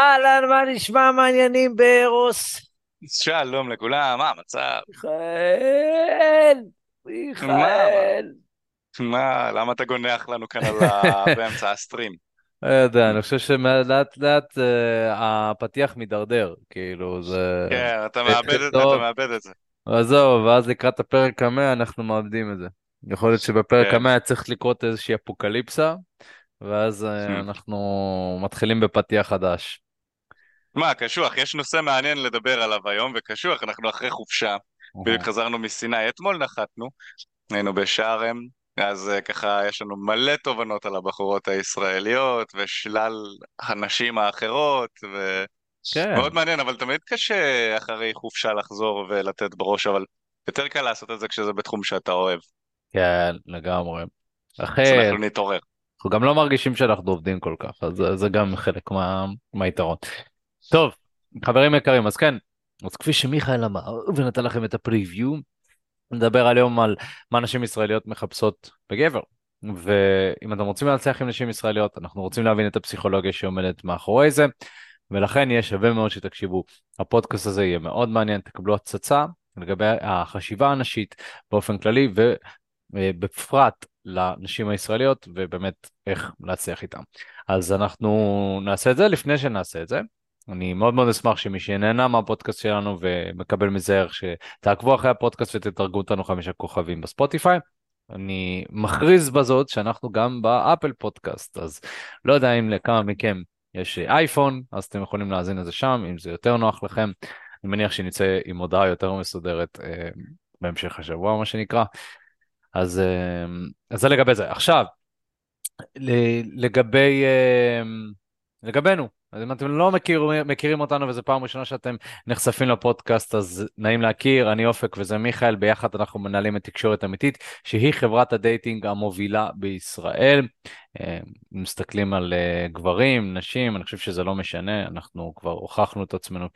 אהלן, מה נשמע מעניינים בארוס? שלום לכולם, מה המצב? מיכאל, מיכאל. מה, מה, למה אתה גונח לנו כאן. באמצע הסטרים? לא יודע, אני חושב שלאט לאט אה, הפתיח מידרדר, כאילו זה כן, אתה זה מאבד את, אתה טוב, מאבד את זה. עזוב, ואז לקראת הפרק המאה אנחנו מאבדים את זה. יכול להיות שבפרק כן. המאה צריך לקרות איזושהי אפוקליפסה, ואז אה, אנחנו מתחילים בפתיח חדש. מה, קשוח, יש נושא מעניין לדבר עליו היום, וקשוח, אנחנו אחרי חופשה, בדיוק חזרנו מסיני, אתמול נחתנו, היינו בשארם, אז אה, ככה יש לנו מלא תובנות על הבחורות הישראליות, ושלל הנשים האחרות, ו... כן, מאוד מעניין, אבל תמיד קשה אחרי חופשה לחזור ולתת בראש, אבל יותר קל לעשות את זה כשזה בתחום שאתה אוהב. כן, לגמרי. אחי, אז אנחנו נתעורר. אנחנו גם לא מרגישים שאנחנו עובדים כל כך, אז זה, זה גם חלק מה, מהיתרון. טוב, חברים יקרים, אז כן, אז כפי שמיכאל אמר ונתן לכם את הפריוויו, נדבר היום על מה נשים ישראליות מחפשות בגבר. ואם אתם רוצים להצליח עם נשים ישראליות, אנחנו רוצים להבין את הפסיכולוגיה שעומדת מאחורי זה, ולכן יהיה שווה מאוד שתקשיבו. הפודקאסט הזה יהיה מאוד מעניין, תקבלו הצצה לגבי החשיבה הנשית באופן כללי, ובפרט לנשים הישראליות, ובאמת איך להצליח איתן. אז אנחנו נעשה את זה לפני שנעשה את זה. אני מאוד מאוד אשמח שמי שנהנה מהפודקאסט שלנו ומקבל מזה ערך שתעקבו אחרי הפודקאסט ותתרגו אותנו חמישה כוכבים בספוטיפיי. אני מכריז בזאת שאנחנו גם באפל פודקאסט, אז לא יודע אם לכמה מכם יש אייפון, אז אתם יכולים להאזין לזה שם, אם זה יותר נוח לכם. אני מניח שנצא עם הודעה יותר מסודרת אה, בהמשך השבוע, מה שנקרא. אז, אה, אז זה לגבי זה. עכשיו, לגבי, אה, לגבינו, אז אם אתם לא מכיר, מכירים אותנו וזו פעם ראשונה שאתם נחשפים לפודקאסט, אז נעים להכיר, אני אופק וזה מיכאל, ביחד אנחנו מנהלים את תקשורת אמיתית, שהיא חברת הדייטינג המובילה בישראל. אה, מסתכלים על גברים, נשים, אני חושב שזה לא משנה, אנחנו כבר הוכחנו את עצמנו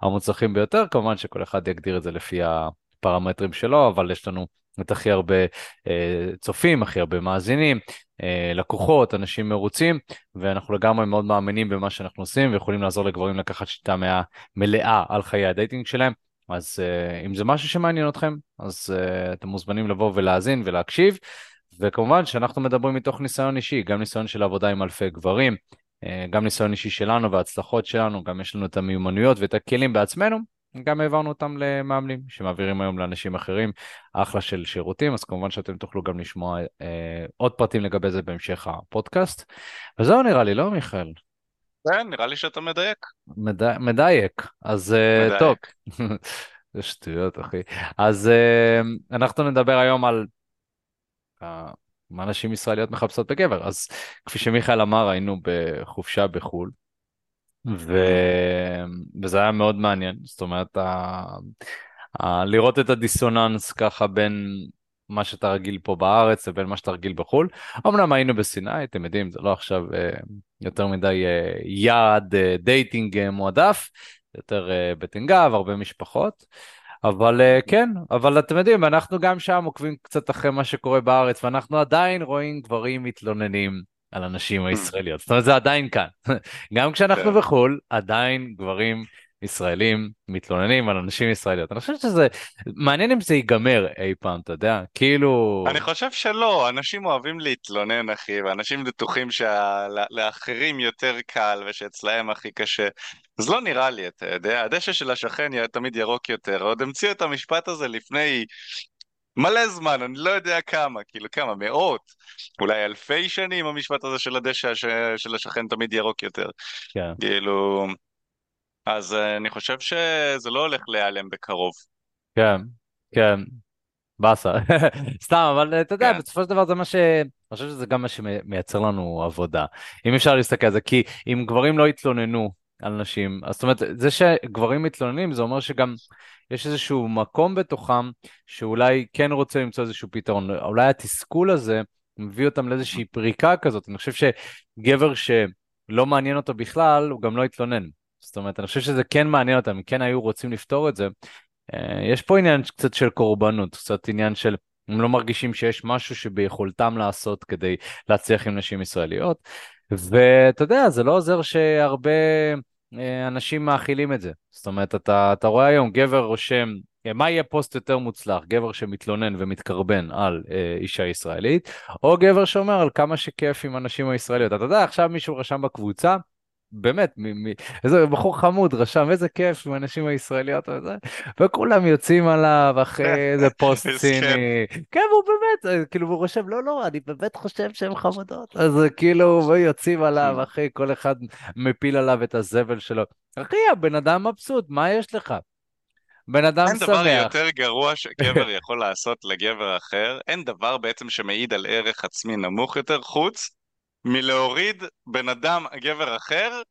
כהמוצלחים ביותר, כמובן שכל אחד יגדיר את זה לפי הפרמטרים שלו, אבל יש לנו את הכי הרבה אה, צופים, הכי הרבה מאזינים, אה, לקוחות, אנשים מרוצים, ואנחנו לגמרי מאוד מאמינים במה שאנחנו עושים, ויכולים לעזור לגברים לקחת שיטה מלאה על חיי הדייטינג שלהם. אז uh, אם זה משהו שמעניין אתכם, אז uh, אתם מוזמנים לבוא ולהאזין ולהקשיב. וכמובן שאנחנו מדברים מתוך ניסיון אישי, גם ניסיון של עבודה עם אלפי גברים, uh, גם ניסיון אישי שלנו וההצלחות שלנו, גם יש לנו את המיומנויות ואת הכלים בעצמנו, גם העברנו אותם למאמנים שמעבירים היום לאנשים אחרים אחלה של שירותים, אז כמובן שאתם תוכלו גם לשמוע אה, עוד פרטים לגבי זה בהמשך הפודקאסט. וזהו נראה לי, לא מיכאל? כן, נראה לי שאתה מדייק. מד... מדייק, אז אה, מדייק. טוב. זה שטויות אחי. אז אה, אנחנו נדבר היום על אה, מה נשים ישראליות מחפשות בגבר. אז כפי שמיכאל אמר, היינו בחופשה בחו"ל. ו... וזה היה מאוד מעניין, זאת אומרת, ה... ה... לראות את הדיסוננס ככה בין מה שאתה רגיל פה בארץ לבין מה שאתה רגיל בחו"ל. אמנם היינו בסיני, אתם יודעים, זה לא עכשיו אה, יותר מדי אה, יעד אה, דייטינג מועדף, יותר אה, בטן גב, הרבה משפחות. אבל כן, אבל אתם יודעים, אנחנו גם שם עוקבים קצת אחרי מה שקורה בארץ, ואנחנו עדיין רואים גברים מתלוננים על הנשים הישראליות. זאת אומרת, זה עדיין כאן. גם כשאנחנו כן. בחו"ל, עדיין גברים ישראלים מתלוננים על אנשים ישראליות. אני חושב שזה, מעניין אם זה ייגמר אי פעם, אתה יודע? כאילו... אני חושב שלא, אנשים אוהבים להתלונן, אחי, ואנשים בטוחים שלאחרים יותר קל ושאצלהם הכי קשה. אז לא נראה לי, אתה יודע, הדשא של השכן תמיד ירוק יותר. עוד המציאו את המשפט הזה לפני מלא זמן, אני לא יודע כמה, כאילו כמה, מאות, אולי אלפי שנים המשפט הזה של הדשא של השכן תמיד ירוק יותר. כן. כאילו, אז אה, אני חושב שזה לא הולך להיעלם בקרוב. כן, כן, באסה. סתם, אבל אה, אתה יודע, כן. בסופו של דבר זה מה ש... אני חושב שזה גם מה שמייצר לנו עבודה. אם אפשר להסתכל על זה, כי אם גברים לא יתלוננו על נשים, אז זאת אומרת, זה שגברים מתלוננים זה אומר שגם יש איזשהו מקום בתוכם שאולי כן רוצה למצוא איזשהו פתרון. אולי התסכול הזה מביא אותם לאיזושהי פריקה כזאת. אני חושב שגבר שלא מעניין אותו בכלל, הוא גם לא יתלונן. זאת אומרת, אני חושב שזה כן מעניין אותם, אם כן היו רוצים לפתור את זה. אה, יש פה עניין קצת של קורבנות, קצת עניין של הם לא מרגישים שיש משהו שביכולתם לעשות כדי להצליח עם נשים ישראליות. ואתה יודע, זה לא עוזר שהרבה אנשים מאכילים את זה. זאת אומרת, אתה, אתה רואה היום גבר רושם, אה, מה יהיה פוסט יותר מוצלח? גבר שמתלונן ומתקרבן על אה, אישה ישראלית, או גבר שאומר על כמה שכיף עם הנשים הישראליות. אתה יודע, עכשיו מישהו רשם בקבוצה, באמת, מ- מ- איזה בחור חמוד רשם, איזה כיף עם הנשים הישראליות וזה, וכולם יוצאים עליו אחרי איזה פוסט. ציני. כן, הוא באמת, אה, כאילו, הוא רושם, לא, לא, אני באמת חושב שהן חמודות. אז אה, כאילו, יוצאים עליו, אחי, כל אחד מפיל עליו את הזבל שלו. אחי, הבן אדם מבסוט, מה יש לך? בן אדם אין דבר שמח. יותר גרוע שגבר יכול לעשות לגבר אחר, אין דבר בעצם שמעיד על ערך עצמי נמוך יותר, חוץ מלהוריד בן אדם, גבר אחר,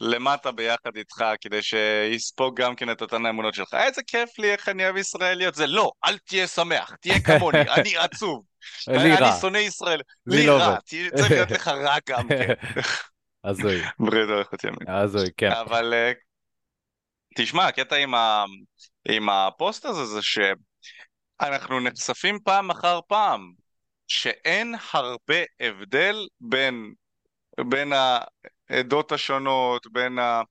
למטה ביחד איתך, כדי שיספוג גם כן את אותן האמונות שלך. איזה כיף לי, איך אני אוהב ישראליות. זה לא, אל תהיה שמח, תהיה כמוני, אני עצוב. לי אני רע. שונא ישראל. לי לא רע, צריך להיות לך רע גם כן. הזוי, ברית אריכות ימים. הזוי, כן. אבל אה, תשמע, הקטע עם, ה... עם הפוסט הזה זה שאנחנו נחשפים פעם אחר פעם שאין הרבה הבדל בין, בין העדות השונות, בין ה...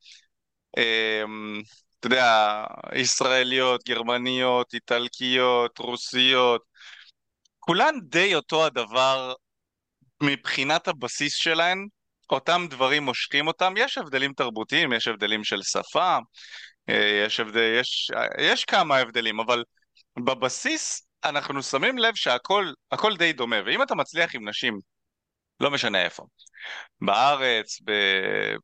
אמ, אתה יודע, ישראליות, גרמניות, איטלקיות, רוסיות, כולן די אותו הדבר מבחינת הבסיס שלהן, אותם דברים מושכים אותם, יש הבדלים תרבותיים, יש הבדלים של שפה, אה, יש, הבדל, יש, יש כמה הבדלים, אבל בבסיס אנחנו שמים לב שהכל הכל די דומה, ואם אתה מצליח עם נשים, לא משנה איפה, בארץ, ב...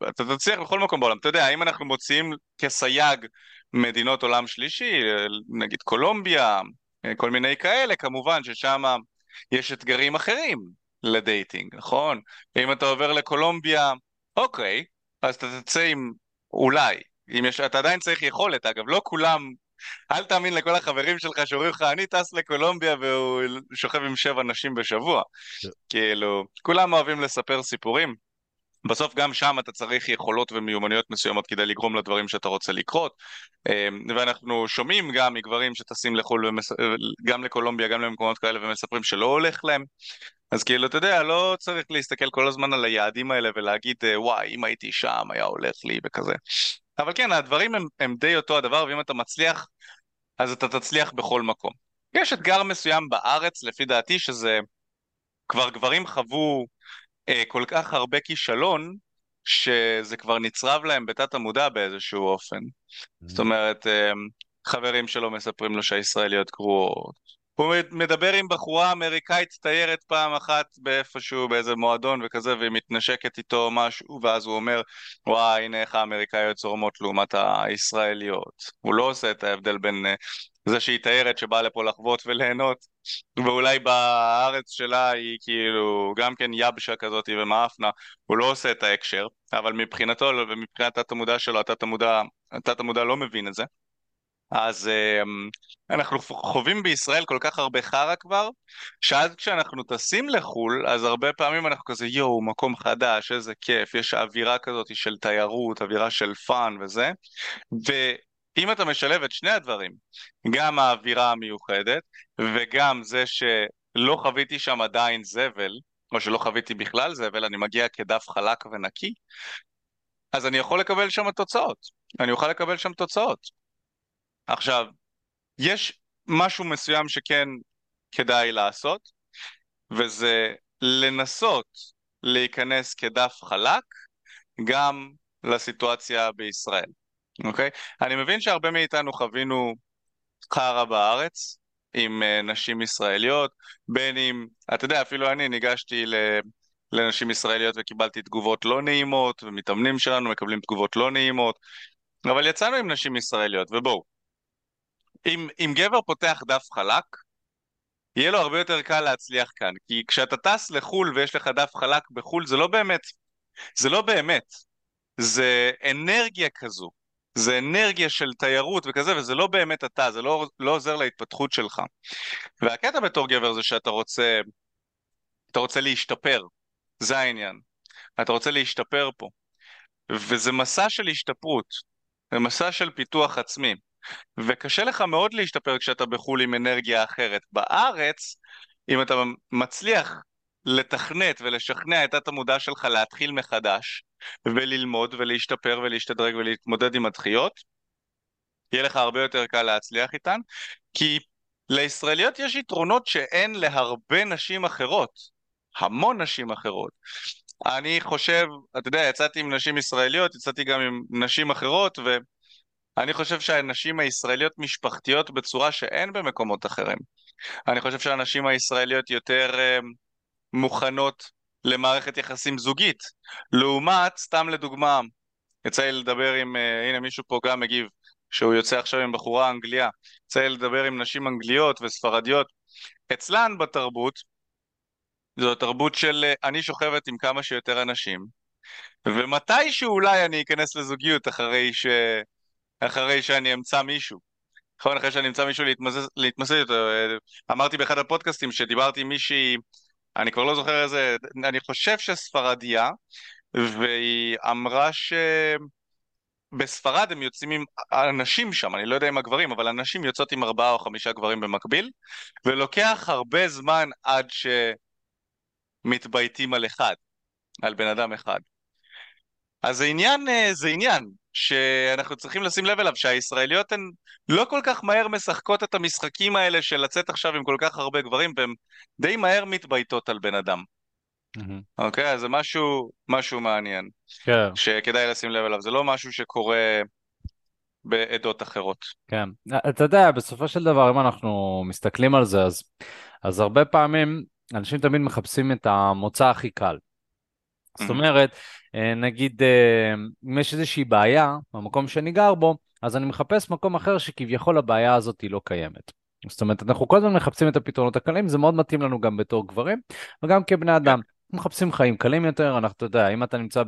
אתה תצליח בכל מקום בעולם, אתה יודע, אם אנחנו מוציאים כסייג מדינות עולם שלישי, נגיד קולומביה, כל מיני כאלה, כמובן ששם יש אתגרים אחרים לדייטינג, נכון? אם אתה עובר לקולומביה, אוקיי, אז אתה תצא עם, אולי, אם יש, אתה עדיין צריך יכולת, אגב, לא כולם, אל תאמין לכל החברים שלך שאומרים לך, אני טס לקולומביה והוא שוכב עם שבע נשים בשבוע. כאילו, כולם אוהבים לספר סיפורים. בסוף גם שם אתה צריך יכולות ומיומנויות מסוימות כדי לגרום לדברים שאתה רוצה לקרות. ואנחנו שומעים גם מגברים שטסים לחו"ל, ומס... גם לקולומביה, גם למקומות כאלה, ומספרים שלא הולך להם. אז כאילו, אתה יודע, לא צריך להסתכל כל הזמן על היעדים האלה ולהגיד, וואי, אם הייתי שם, היה הולך לי וכזה. אבל כן, הדברים הם, הם די אותו הדבר, ואם אתה מצליח, אז אתה תצליח בכל מקום. יש אתגר מסוים בארץ, לפי דעתי, שזה כבר גברים חוו אה, כל כך הרבה כישלון, שזה כבר נצרב להם בתת המודע באיזשהו אופן. זאת אומרת, אה, חברים שלו מספרים לו שהישראליות גרועות. הוא מדבר עם בחורה אמריקאית תיירת פעם אחת באיפשהו, באיזה מועדון וכזה, והיא מתנשקת איתו משהו, ואז הוא אומר, וואי, הנה איך האמריקאיות זורמות לעומת הישראליות. הוא לא עושה את ההבדל בין אה, זה שהיא תיירת שבאה לפה לחוות וליהנות, ואולי בארץ שלה היא כאילו גם כן יבשה כזאת ומאפנה, הוא לא עושה את ההקשר, אבל מבחינתו ומבחינת התת המודע שלו, התת המודע, לא מבין את זה. אז um, אנחנו חווים בישראל כל כך הרבה חרא כבר, שעד כשאנחנו טסים לחו"ל, אז הרבה פעמים אנחנו כזה יואו, מקום חדש, איזה כיף, יש אווירה כזאת של תיירות, אווירה של fun וזה, ואם אתה משלב את שני הדברים, גם האווירה המיוחדת, וגם זה שלא חוויתי שם עדיין זבל, או שלא חוויתי בכלל זבל, אני מגיע כדף חלק ונקי, אז אני יכול לקבל שם תוצאות. אני אוכל לקבל שם תוצאות. עכשיו, יש משהו מסוים שכן כדאי לעשות, וזה לנסות להיכנס כדף חלק גם לסיטואציה בישראל, אוקיי? אני מבין שהרבה מאיתנו חווינו חרא בארץ עם uh, נשים ישראליות, בין אם, אתה יודע, אפילו אני ניגשתי ל... לנשים ישראליות וקיבלתי תגובות לא נעימות, ומתאמנים שלנו מקבלים תגובות לא נעימות, אבל יצאנו עם נשים ישראליות, ובואו, אם, אם גבר פותח דף חלק, יהיה לו הרבה יותר קל להצליח כאן, כי כשאתה טס לחו"ל ויש לך דף חלק בחו"ל, זה לא באמת, זה לא באמת, זה אנרגיה כזו, זה אנרגיה של תיירות וכזה, וזה לא באמת אתה, זה לא, לא עוזר להתפתחות שלך. והקטע בתור גבר זה שאתה רוצה, אתה רוצה להשתפר, זה העניין. אתה רוצה להשתפר פה. וזה מסע של השתפרות, זה מסע של פיתוח עצמי. וקשה לך מאוד להשתפר כשאתה בחו"ל עם אנרגיה אחרת. בארץ, אם אתה מצליח לתכנת ולשכנע את התת המודע שלך להתחיל מחדש, וללמוד ולהשתפר ולהשתדרג ולהתמודד עם הדחיות, יהיה לך הרבה יותר קל להצליח איתן, כי לישראליות יש יתרונות שאין להרבה נשים אחרות, המון נשים אחרות. אני חושב, אתה יודע, יצאתי עם נשים ישראליות, יצאתי גם עם נשים אחרות, ואני חושב שהנשים הישראליות משפחתיות בצורה שאין במקומות אחרים. אני חושב שהנשים הישראליות יותר uh, מוכנות למערכת יחסים זוגית. לעומת, סתם לדוגמה, יצא לי לדבר עם, uh, הנה מישהו פה גם מגיב, שהוא יוצא עכשיו עם בחורה אנגליה, יצא לי לדבר עם נשים אנגליות וספרדיות. אצלן בתרבות, זו תרבות של אה, אני שוכבת עם כמה שיותר אנשים, ומתי שאולי אני אכנס לזוגיות אחרי, ש... אחרי שאני אמצא מישהו. נכון, אחרי שאני אמצא מישהו להתמסד איתו. אמרתי באחד הפודקאסטים שדיברתי עם מישהי, אני כבר לא זוכר איזה, אני חושב שספרדיה, והיא אמרה שבספרד הם יוצאים עם אנשים שם, אני לא יודע אם הגברים, אבל הנשים יוצאות עם ארבעה או חמישה גברים במקביל, ולוקח הרבה זמן עד ש... מתבייתים על אחד, על בן אדם אחד. אז זה עניין, אה, זה עניין שאנחנו צריכים לשים לב אליו, שהישראליות הן לא כל כך מהר משחקות את המשחקים האלה של לצאת עכשיו עם כל כך הרבה גברים, והן די מהר מתבייתות על בן אדם. אוקיי? Mm-hmm. Okay, אז זה משהו, משהו מעניין. כן. שכדאי לשים לב אליו. זה לא משהו שקורה בעדות אחרות. כן. אתה יודע, בסופו של דבר, אם אנחנו מסתכלים על זה, אז, אז הרבה פעמים אנשים תמיד מחפשים את המוצא הכי קל. זאת אומרת, נגיד, אה, אם יש איזושהי בעיה במקום שאני גר בו, אז אני מחפש מקום אחר שכביכול הבעיה הזאת היא לא קיימת. זאת אומרת, אנחנו כל הזמן מחפשים את הפתרונות הקלים, זה מאוד מתאים לנו גם בתור גברים וגם כבני אדם. מחפשים חיים קלים יותר, אנחנו, אתה יודע, אם אתה נמצא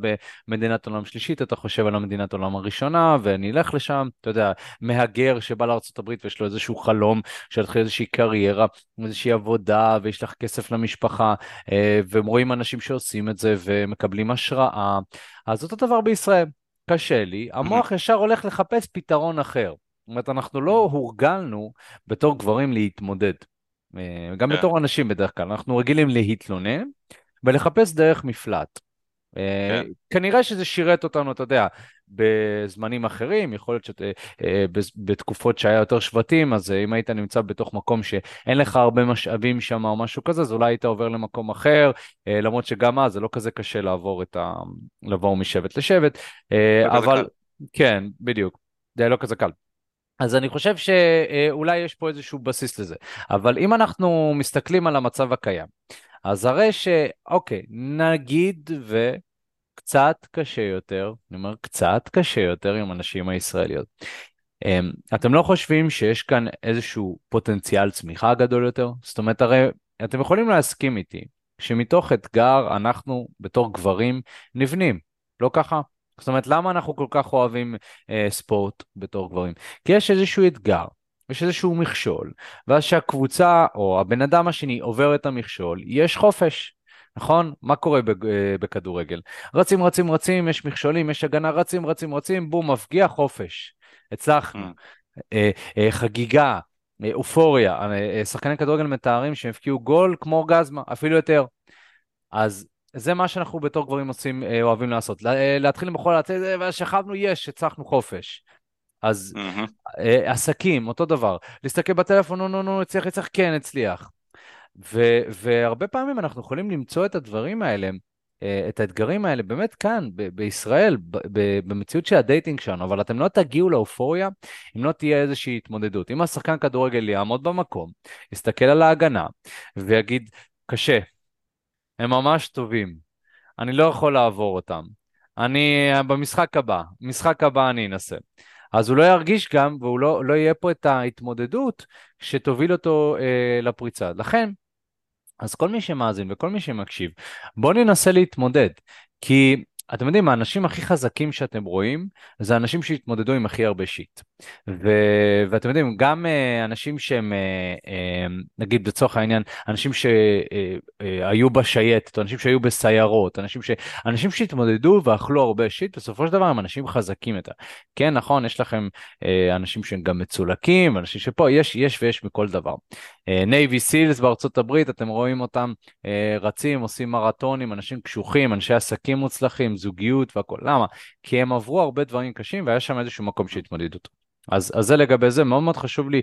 במדינת עולם שלישית, אתה חושב על המדינת עולם הראשונה, ונלך לשם, אתה יודע, מהגר שבא לארה"ב ויש לו איזשהו חלום, שיתחיל איזושהי קריירה, איזושהי עבודה, ויש לך כסף למשפחה, אה, והם רואים אנשים שעושים את זה ומקבלים השראה, אז אותו דבר בישראל. קשה לי, המוח ישר הולך לחפש פתרון אחר. זאת אומרת, אנחנו לא הורגלנו בתור גברים להתמודד. אה, גם כן. בתור אנשים בדרך כלל, אנחנו רגילים להתלונן, ולחפש דרך מפלט. אה, כן. כנראה שזה שירת אותנו, אתה יודע, בזמנים אחרים, יכול להיות שבתקופות אה, שהיה יותר שבטים, אז אה, אם היית נמצא בתוך מקום שאין לך הרבה משאבים שם או משהו כזה, אז אולי היית עובר למקום אחר, למרות שגם אז זה לא כזה קשה לעבור את ה... לעבור משבט לשבט, אבל... כן, בדיוק, זה לא כזה קל. אז אני חושב שאולי יש פה איזשהו בסיס לזה, אבל אם אנחנו מסתכלים על המצב הקיים, אז הרי שאוקיי, נגיד וקצת קשה יותר, אני אומר קצת קשה יותר עם הנשים הישראליות. אמ, אתם לא חושבים שיש כאן איזשהו פוטנציאל צמיחה גדול יותר? זאת אומרת, הרי אתם יכולים להסכים איתי שמתוך אתגר אנחנו בתור גברים נבנים, לא ככה? זאת אומרת, למה אנחנו כל כך אוהבים אה, ספורט בתור גברים? כי יש איזשהו אתגר, יש איזשהו מכשול, ואז שהקבוצה או הבן אדם השני עובר את המכשול, יש חופש. נכון? מה קורה אה, בכדורגל? רצים, רצים, רצים, יש מכשולים, יש הגנה, רצים, רצים, רצים, בום, מפגיע חופש. הצלחנו. Mm. אה, אה, חגיגה, אופוריה, שחקני כדורגל מתארים שהם הבקיעו גול כמו אורגזמה, אפילו יותר. אז זה מה שאנחנו בתור גברים עושים, אוהבים לעשות. להתחיל למחול, שכבנו, יש, הצלחנו חופש. אז mm-hmm. עסקים, אותו דבר. להסתכל בטלפון, נו, נו, נו, הצליח, הצליח, כן, הצליח. ו- והרבה פעמים אנחנו יכולים למצוא את הדברים האלה, אה, את האתגרים האלה, באמת כאן, ב- בישראל, ב- במציאות של ה dating שלנו, אבל אתם לא תגיעו לאופוריה אם לא תהיה איזושהי התמודדות. אם השחקן כדורגל יעמוד במקום, יסתכל על ההגנה ויגיד, קשה, הם ממש טובים, אני לא יכול לעבור אותם. אני, במשחק הבא, משחק הבא אני אנסה. אז הוא לא ירגיש גם, והוא לא, לא יהיה פה את ההתמודדות שתוביל אותו אה, לפריצה. לכן, אז כל מי שמאזין וכל מי שמקשיב, בואו ננסה להתמודד. כי אתם יודעים, האנשים הכי חזקים שאתם רואים, זה האנשים שהתמודדו עם הכי הרבה shit. ו... ואתם יודעים, גם uh, אנשים שהם, uh, uh, נגיד לצורך העניין, אנשים שהיו בשייטת, אנשים שהיו בסיירות, אנשים, ש... אנשים שהתמודדו ואכלו הרבה shit, בסופו של דבר הם אנשים חזקים יותר. כן, נכון, יש לכם אנשים שהם גם מצולקים, אנשים שפה, יש, יש ויש מכל דבר. Navy SEALs בארצות הברית, אתם רואים אותם רצים, עושים מרתונים, אנשים קשוחים, אנשי עסקים מוצלחים, זוגיות והכול. למה? כי הם עברו הרבה דברים קשים והיה שם איזשהו מקום שהתמודדו. אז, אז זה לגבי זה, מאוד מאוד חשוב לי,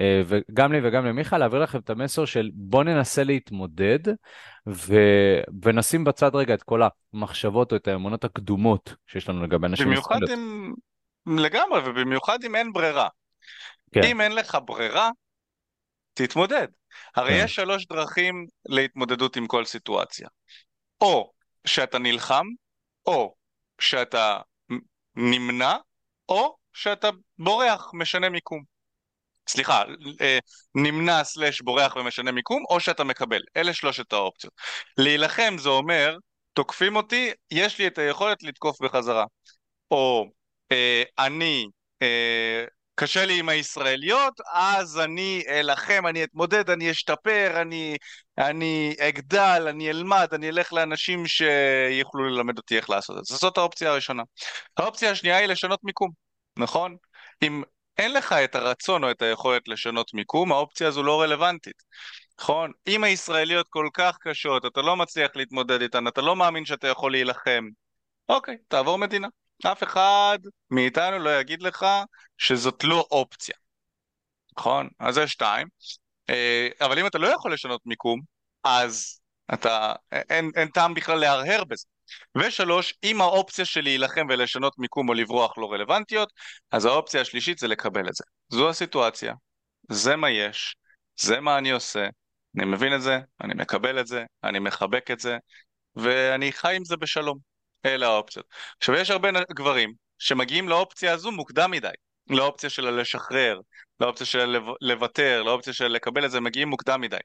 אה, וגם לי וגם למיכה, להעביר לכם את המסר של בוא ננסה להתמודד, ו... ונשים בצד רגע את כל המחשבות או את האמונות הקדומות שיש לנו לגבי אנשים במיוחד אם... לגמרי, ובמיוחד אם אין ברירה. כן. אם אין לך ברירה, תתמודד. הרי כן. יש שלוש דרכים להתמודדות עם כל סיטואציה. או שאתה נלחם, או שאתה נמנע, או שאתה בורח, משנה מיקום. סליחה, אה, נמנע סלש בורח ומשנה מיקום, או שאתה מקבל. אלה שלושת האופציות. להילחם זה אומר, תוקפים אותי, יש לי את היכולת לתקוף בחזרה. או אה, אני, אה, קשה לי עם הישראליות, אז אני אלחם, אני אתמודד, אני אשתפר, אני, אני אגדל, אני אלמד, אני אלך לאנשים שיוכלו ללמד אותי איך לעשות את זה. זאת האופציה הראשונה. האופציה השנייה היא לשנות מיקום. נכון? אם אין לך את הרצון או את היכולת לשנות מיקום, האופציה הזו לא רלוונטית. נכון? אם הישראליות כל כך קשות, אתה לא מצליח להתמודד איתן, אתה לא מאמין שאתה יכול להילחם, אוקיי, תעבור מדינה. אף אחד מאיתנו לא יגיד לך שזאת לא אופציה. נכון? אז זה שתיים. אה, אבל אם אתה לא יכול לשנות מיקום, אז אתה, אין, אין טעם בכלל להרהר בזה. ושלוש, אם האופציה של להילחם ולשנות מיקום או לברוח לא רלוונטיות, אז האופציה השלישית זה לקבל את זה. זו הסיטואציה, זה מה יש, זה מה אני עושה, אני מבין את זה, אני מקבל את זה, אני מחבק את זה, ואני חי עם זה בשלום. אלה האופציות. עכשיו, יש הרבה גברים שמגיעים לאופציה הזו מוקדם מדי. לאופציה של לשחרר, לאופציה של לוותר, לאופציה של לקבל את זה, מגיעים מוקדם מדי.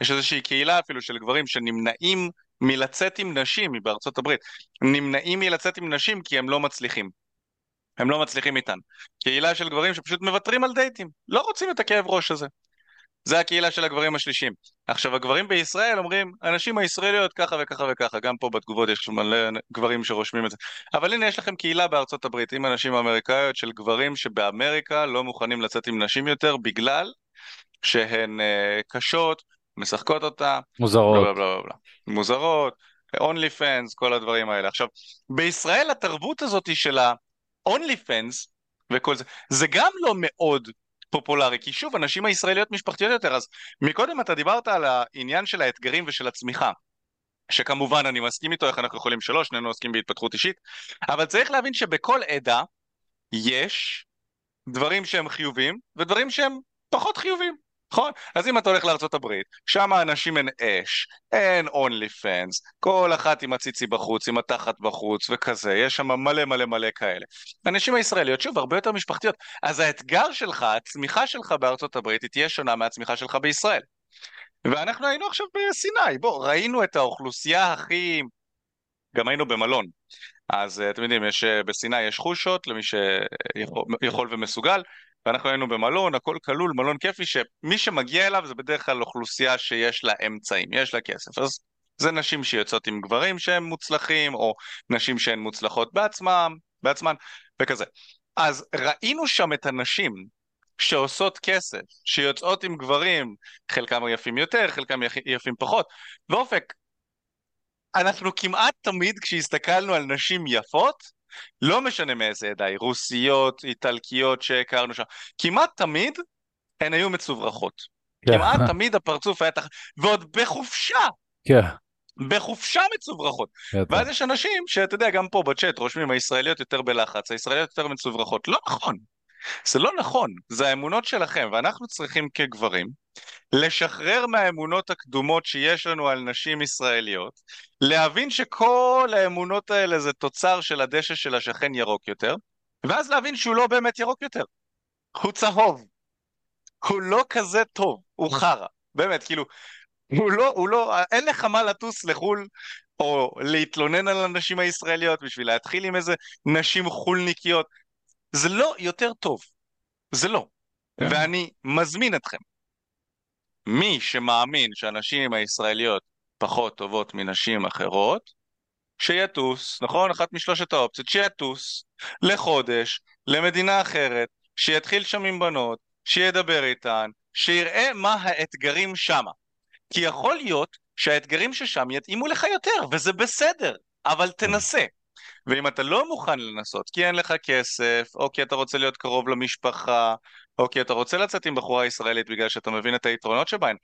יש איזושהי קהילה אפילו של גברים שנמנעים מלצאת עם נשים בארצות הברית, נמנעים מלצאת עם נשים כי הם לא מצליחים. הם לא מצליחים איתן. קהילה של גברים שפשוט מוותרים על דייטים, לא רוצים את הכאב ראש הזה. זה הקהילה של הגברים השלישים. עכשיו הגברים בישראל אומרים, הנשים הישראליות ככה וככה וככה, גם פה בתגובות יש מלא גברים שרושמים את זה. אבל הנה יש לכם קהילה בארצות הברית עם הנשים האמריקאיות של גברים שבאמריקה לא מוכנים לצאת עם נשים יותר בגלל שהן uh, קשות, משחקות אותה. מוזרות. בלה בלה בלה. מוזרות, אונלי פנס, כל הדברים האלה. עכשיו, בישראל התרבות הזאת של ה-only fans וכל זה, זה גם לא מאוד פופולרי, כי שוב, הנשים הישראליות משפחתיות יותר, אז מקודם אתה דיברת על העניין של האתגרים ושל הצמיחה. שכמובן אני מסכים איתו, איך אנחנו יכולים שלוש, שנינו עוסקים בהתפתחות אישית, אבל צריך להבין שבכל עדה יש דברים שהם חיובים ודברים שהם פחות חיובים. נכון? אז אם אתה הולך לארה"ב, שם האנשים אין אש, אין אונלי פנס, כל אחת עם הציצי בחוץ, עם התחת בחוץ וכזה, יש שם מלא מלא מלא כאלה. הנשים הישראליות, שוב, הרבה יותר משפחתיות. אז האתגר שלך, הצמיחה שלך בארצות הברית, היא תהיה שונה מהצמיחה שלך בישראל. ואנחנו היינו עכשיו בסיני, בוא, ראינו את האוכלוסייה הכי... גם היינו במלון. אז אתם יודעים, יש, בסיני יש חושות למי שיכול ומסוגל, ואנחנו היינו במלון, הכל כלול, מלון כיפי, שמי שמגיע אליו זה בדרך כלל אוכלוסייה שיש לה אמצעים, יש לה כסף. אז זה נשים שיוצאות עם גברים שהם מוצלחים, או נשים שהן מוצלחות בעצמם, בעצמן, וכזה. אז ראינו שם את הנשים שעושות כסף, שיוצאות עם גברים, חלקם יפים יותר, חלקם יפים פחות, ואופק, אנחנו כמעט תמיד כשהסתכלנו על נשים יפות, לא משנה מאיזה עדה היא, רוסיות, איטלקיות שהכרנו שם, כמעט תמיד הן היו מצוברחות. כן. כמעט תמיד הפרצוף היה תח... ועוד בחופשה. כן. בחופשה מצוברחות. ואז יש אנשים שאתה יודע, גם פה בצ'אט רושמים הישראליות יותר בלחץ, הישראליות יותר מצוברחות. לא נכון. זה לא נכון, זה האמונות שלכם, ואנחנו צריכים כגברים לשחרר מהאמונות הקדומות שיש לנו על נשים ישראליות, להבין שכל האמונות האלה זה תוצר של הדשא של השכן ירוק יותר, ואז להבין שהוא לא באמת ירוק יותר, הוא צהוב, הוא לא כזה טוב, הוא חרא, באמת, כאילו, הוא לא, הוא לא, אין לך מה לטוס לחו"ל או להתלונן על הנשים הישראליות בשביל להתחיל עם איזה נשים חולניקיות, זה לא יותר טוב. זה לא. כן. ואני מזמין אתכם, מי שמאמין שהנשים הישראליות פחות טובות מנשים אחרות, שיטוס, נכון? אחת משלושת האופציות, שיטוס לחודש, למדינה אחרת, שיתחיל שם עם בנות, שידבר איתן, שיראה מה האתגרים שמה. כי יכול להיות שהאתגרים ששם יתאימו לך יותר, וזה בסדר, אבל תנסה. ואם אתה לא מוכן לנסות, כי אין לך כסף, או כי אתה רוצה להיות קרוב למשפחה, או כי אתה רוצה לצאת עם בחורה ישראלית בגלל שאתה מבין את היתרונות שבהן,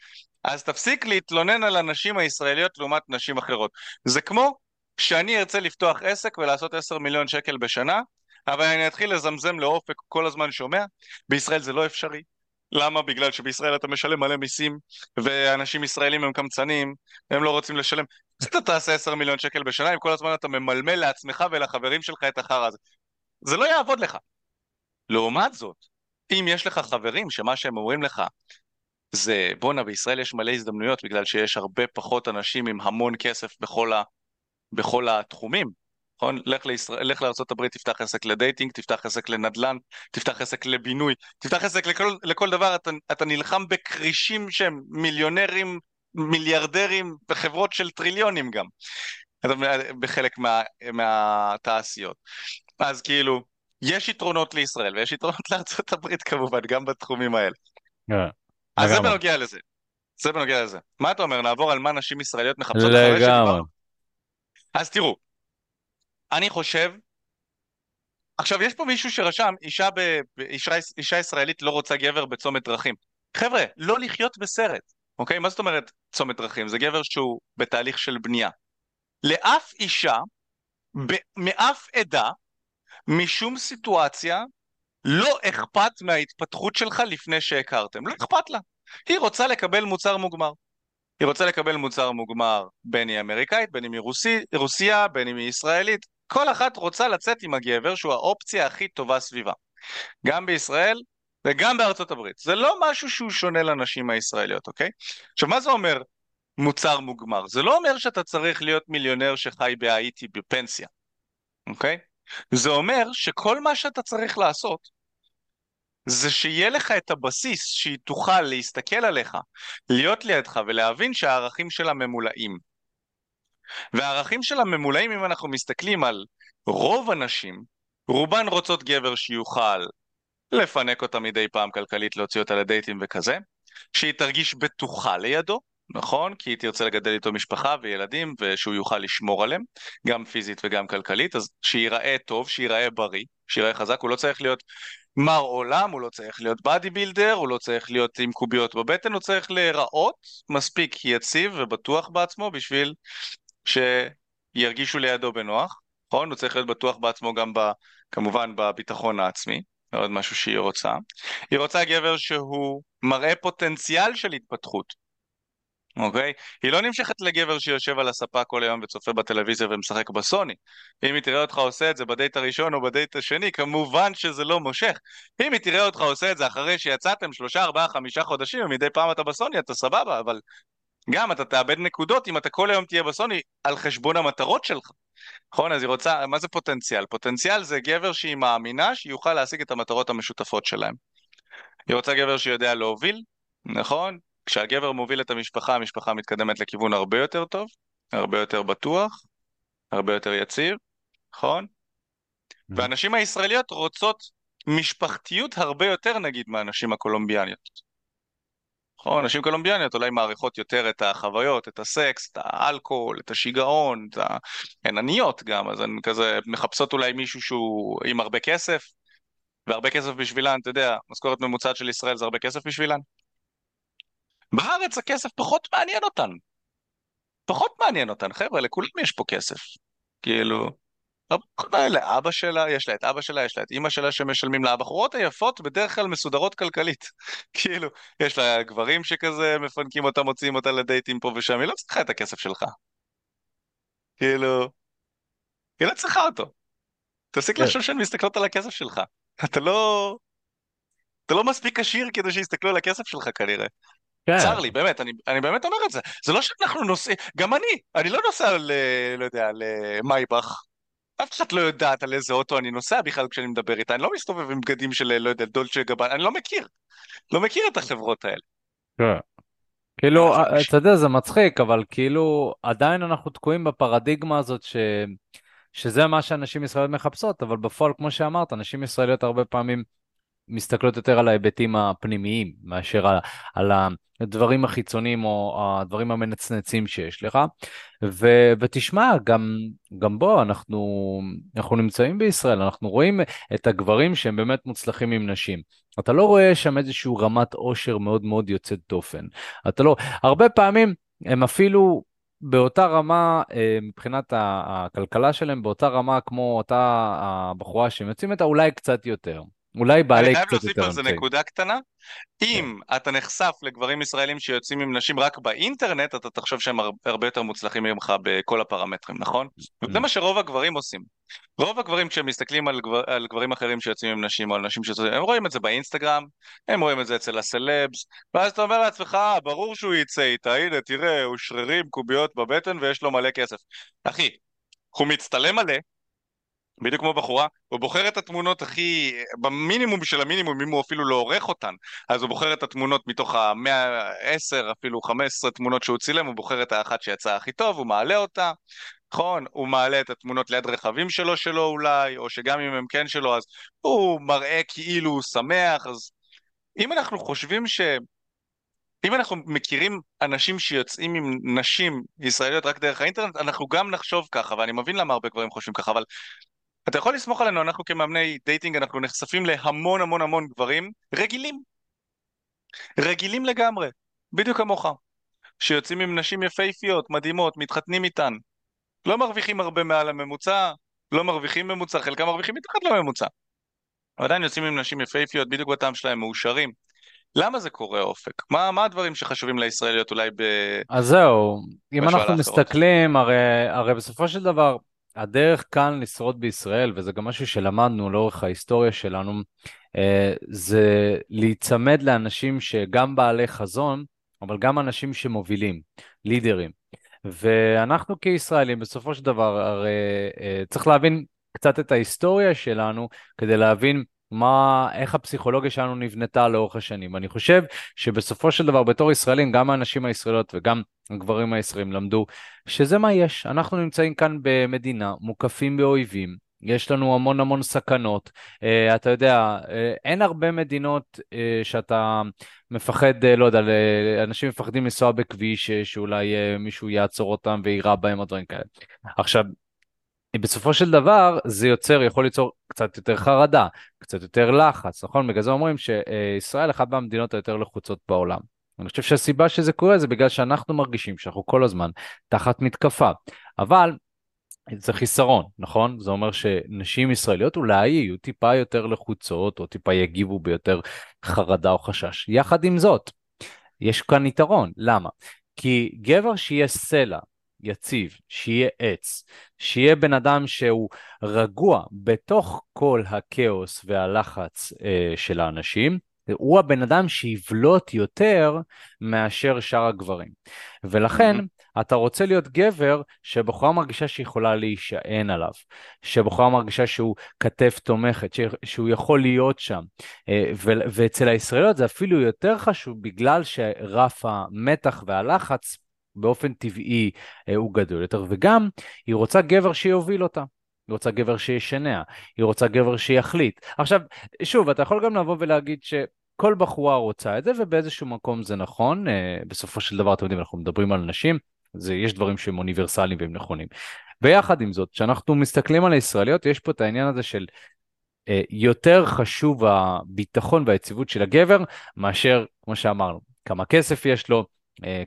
אז תפסיק להתלונן על הנשים הישראליות לעומת נשים אחרות. זה כמו שאני ארצה לפתוח עסק ולעשות 10 מיליון שקל בשנה, אבל אני אתחיל לזמזם לאופק כל הזמן שומע, בישראל זה לא אפשרי. למה? בגלל שבישראל אתה משלם מלא מיסים, ואנשים ישראלים הם קמצנים, הם לא רוצים לשלם. אז אתה תעשה 10 מיליון שקל בשנה אם כל הזמן אתה ממלמל לעצמך ולחברים שלך את החרא הזה. זה לא יעבוד לך. לעומת זאת, אם יש לך חברים שמה שהם אומרים לך זה בואנה בישראל יש מלא הזדמנויות בגלל שיש הרבה פחות אנשים עם המון כסף בכל, ה, בכל התחומים, נכון? לך, לישראל, לך לארה"ב, תפתח עסק לדייטינג, תפתח עסק לנדל"ן, תפתח עסק לבינוי, תפתח עסק לכל, לכל דבר, אתה, אתה נלחם בכרישים שהם מיליונרים, מיליארדרים וחברות של טריליונים גם, בחלק מה, מהתעשיות. אז כאילו, יש יתרונות לישראל ויש יתרונות הברית כמובן, גם בתחומים האלה. כן, אז זה. בנוגע לזה. זה בנוגע לזה. מה אתה אומר, נעבור על מה נשים ישראליות מחפשות אחרי לגמרי. שדיברנו? אז תראו, אני חושב, עכשיו יש פה מישהו שרשם, אישה, ב, אישה, אישה ישראלית לא רוצה גבר בצומת דרכים. חבר'ה, לא לחיות בסרט, אוקיי? מה זאת אומרת צומת דרכים? זה גבר שהוא בתהליך של בנייה. לאף אישה, ב, מאף עדה, משום סיטואציה, לא אכפת מההתפתחות שלך לפני שהכרתם. לא אכפת לה. היא רוצה לקבל מוצר מוגמר. היא רוצה לקבל מוצר מוגמר בין היא אמריקאית, בין היא רוסי, רוסיה, בין היא ישראלית. כל אחת רוצה לצאת עם הגבר שהוא האופציה הכי טובה סביבה. גם בישראל וגם בארצות הברית. זה לא משהו שהוא שונה לנשים הישראליות, אוקיי? עכשיו, מה זה אומר מוצר מוגמר? זה לא אומר שאתה צריך להיות מיליונר שחי בהאיטי בפנסיה, אוקיי? זה אומר שכל מה שאתה צריך לעשות זה שיהיה לך את הבסיס שהיא תוכל להסתכל עליך, להיות לידך ולהבין שהערכים שלה ממולאים. והערכים שלה ממולאים אם אנחנו מסתכלים על רוב הנשים, רובן רוצות גבר שיוכל לפנק אותה מדי פעם כלכלית, להוציא אותה לדייטים וכזה, שהיא תרגיש בטוחה לידו, נכון? כי היא תרצה לגדל איתו משפחה וילדים ושהוא יוכל לשמור עליהם, גם פיזית וגם כלכלית, אז שייראה טוב, שייראה בריא, שייראה חזק, הוא לא צריך להיות מר עולם, הוא לא צריך להיות באדי בילדר, הוא לא צריך להיות עם קוביות בבטן, הוא צריך להיראות מספיק יציב ובטוח בעצמו בשביל שירגישו לידו בנוח, נכון? הוא צריך להיות בטוח בעצמו גם ב, כמובן בביטחון העצמי, עוד משהו שהיא רוצה. היא רוצה גבר שהוא מראה פוטנציאל של התפתחות. אוקיי? היא לא נמשכת לגבר שיושב על הספה כל היום וצופה בטלוויזיה ומשחק בסוני. אם היא תראה אותך עושה את זה בדייט הראשון או בדייט השני, כמובן שזה לא מושך. אם היא תראה אותך עושה את זה אחרי שיצאתם שלושה, ארבעה, חמישה חודשים, ומדי פעם אתה בסוני, אתה סבבה, אבל גם אתה תאבד נקודות אם אתה כל היום תהיה בסוני על חשבון המטרות שלך. נכון? אז היא רוצה, מה זה פוטנציאל? פוטנציאל זה גבר שהיא מאמינה שיוכל להשיג את המטרות המשותפות שלהם. היא רוצה גבר שיודע להוביל, נכון? כשהגבר מוביל את המשפחה, המשפחה מתקדמת לכיוון הרבה יותר טוב, הרבה יותר בטוח, הרבה יותר יציב, נכון? והנשים הישראליות רוצות משפחתיות הרבה יותר נגיד מהנשים הקולומביאניות. נכון, נשים קולומביאניות אולי מעריכות יותר את החוויות, את הסקס, את האלכוהול, את השיגעון, את ה... הן עניות גם, אז הן כזה מחפשות אולי מישהו שהוא עם הרבה כסף, והרבה כסף בשבילן, אתה יודע, משכורת ממוצעת של ישראל זה הרבה כסף בשבילן. בארץ הכסף פחות מעניין אותן. פחות מעניין אותן, חבר'ה, לכולם יש פה כסף. כאילו, לאבא שלה, יש לה את אבא שלה, יש לה את אימא שלה שמשלמים לה. הבחורות היפות בדרך כלל מסודרות כלכלית. כאילו, יש לה גברים שכזה מפנקים אותה, מוציאים אותה לדייטים פה ושם, היא לא צריכה את הכסף שלך. כאילו, היא לא צריכה אותו. תפסיק כן. לחשוב שהן מסתכלות על הכסף שלך. אתה לא... אתה לא מספיק עשיר כדי שיסתכלו על הכסף שלך כנראה. כן. צר לי, באמת, אני, אני באמת אומר את זה. זה לא שאנחנו נוסעים, גם אני, אני לא נוסע ל... לא יודע, למייבך, אף אחד לא יודעת על איזה אוטו אני נוסע בכלל כשאני מדבר איתה, אני לא מסתובב עם בגדים של, לא יודע, דולצ'ה גבן, אני לא מכיר. לא מכיר את החברות האלה. כן. כאילו, אה, אתה יודע, זה מצחיק, אבל כאילו, עדיין אנחנו תקועים בפרדיגמה הזאת ש... שזה מה שאנשים ישראליות מחפשות, אבל בפועל, כמו שאמרת, נשים ישראליות הרבה פעמים מסתכלות יותר על ההיבטים הפנימיים מאשר על, על הדברים החיצוניים או הדברים המנצנצים שיש לך. ו, ותשמע, גם, גם בוא, אנחנו, אנחנו נמצאים בישראל, אנחנו רואים את הגברים שהם באמת מוצלחים עם נשים. אתה לא רואה שם איזושהי רמת עושר מאוד מאוד יוצאת דופן. אתה לא, הרבה פעמים הם אפילו באותה רמה, אה, מבחינת הכלכלה שלהם, באותה רמה כמו אותה הבחורה שהם יוצאים איתה, אולי קצת יותר. אולי בעלי קצת יותר אני חייב להוסיף על זה נקודה קטנה. אם כן. אתה נחשף לגברים ישראלים שיוצאים עם נשים רק באינטרנט, אתה תחשוב שהם הרבה יותר מוצלחים ממך בכל הפרמטרים, נכון? Mm. זה מה שרוב הגברים עושים. רוב הגברים כשהם מסתכלים על, גבר, על גברים אחרים שיוצאים עם נשים או על נשים שיוצאים, הם רואים את זה באינסטגרם, הם רואים את זה אצל הסלבס, ואז אתה אומר לעצמך, אה, ברור שהוא יצא איתה, הנה תראה, הוא שרירים, קוביות בבטן ויש לו מלא כסף. אחי, הוא מצטלם מלא, בדיוק כמו בחורה, הוא בוחר את התמונות הכי, במינימום של המינימום, אם הוא אפילו לא עורך אותן, אז הוא בוחר את התמונות מתוך המאה, עשר, אפילו חמש עשרה תמונות שהוא צילם, הוא בוחר את האחת שיצאה הכי טוב, הוא מעלה אותה, נכון? הוא מעלה את התמונות ליד רכבים שלו שלו אולי, או שגם אם הם כן שלו, אז הוא מראה כאילו הוא שמח, אז אם אנחנו חושבים ש... אם אנחנו מכירים אנשים שיוצאים עם נשים ישראליות רק דרך האינטרנט, אנחנו גם נחשוב ככה, ואני מבין למה הרבה גברים חושבים ככה, אבל אתה יכול לסמוך עלינו, אנחנו כמאמני dating, אנחנו נחשפים להמון המון המון גברים רגילים. רגילים לגמרי, בדיוק כמוך. שיוצאים עם נשים יפהפיות, מדהימות, מתחתנים איתן. לא מרוויחים הרבה מעל הממוצע, לא מרוויחים ממוצע, חלקם מרוויחים מתחת לממוצע. עדיין יוצאים עם נשים יפהפיות, בדיוק בטעם שלהם, מאושרים. למה זה קורה אופק? מה, מה הדברים שחשובים לישראליות אולי ב... אז זהו, אם אנחנו מסתכלים, הרי, הרי בסופו של דבר, הדרך כאן לשרוד בישראל, וזה גם משהו שלמדנו לאורך ההיסטוריה שלנו, אה, זה להיצמד לאנשים שגם בעלי חזון, אבל גם אנשים שמובילים, לידרים. ואנחנו כישראלים, בסופו של דבר, הרי אה, צריך להבין קצת את ההיסטוריה שלנו כדי להבין מה, איך הפסיכולוגיה שלנו נבנתה לאורך השנים. אני חושב שבסופו של דבר, בתור ישראלים, גם האנשים הישראליות וגם הגברים הישראלים למדו שזה מה יש. אנחנו נמצאים כאן במדינה, מוקפים באויבים, יש לנו המון המון סכנות. Uh, אתה יודע, uh, אין הרבה מדינות uh, שאתה מפחד, uh, לא יודע, אנשים מפחדים לנסוע בכביש, uh, שאולי uh, מישהו יעצור אותם ויירה בהם או דברים כאלה. עכשיו, בסופו של דבר זה יוצר, יכול ליצור קצת יותר חרדה, קצת יותר לחץ, נכון? בגלל זה אומרים שישראל אחת מהמדינות היותר לחוצות בעולם. אני חושב שהסיבה שזה קורה זה בגלל שאנחנו מרגישים שאנחנו כל הזמן תחת מתקפה. אבל זה חיסרון, נכון? זה אומר שנשים ישראליות אולי יהיו טיפה יותר לחוצות או טיפה יגיבו ביותר חרדה או חשש. יחד עם זאת, יש כאן יתרון, למה? כי גבר שיהיה סלע יציב, שיהיה עץ, שיהיה בן אדם שהוא רגוע בתוך כל הכאוס והלחץ אה, של האנשים, הוא הבן אדם שיבלוט יותר מאשר שאר הגברים. ולכן mm-hmm. אתה רוצה להיות גבר שבחורה מרגישה שהיא יכולה להישען עליו, שבחורה מרגישה שהוא כתף תומכת, שהוא יכול להיות שם. אה, ואצל הישראליות זה אפילו יותר חשוב בגלל שרף המתח והלחץ באופן טבעי אה, הוא גדול יותר, וגם היא רוצה גבר שיוביל אותה. היא רוצה גבר שישנע, היא רוצה גבר שיחליט. עכשיו, שוב, אתה יכול גם לבוא ולהגיד שכל בחורה רוצה את זה, ובאיזשהו מקום זה נכון. אה, בסופו של דבר, אתם יודעים, אנחנו מדברים על נשים, זה, יש דברים שהם אוניברסליים והם נכונים. ויחד עם זאת, כשאנחנו מסתכלים על הישראליות, יש פה את העניין הזה של אה, יותר חשוב הביטחון והיציבות של הגבר, מאשר, כמו שאמרנו, כמה כסף יש לו,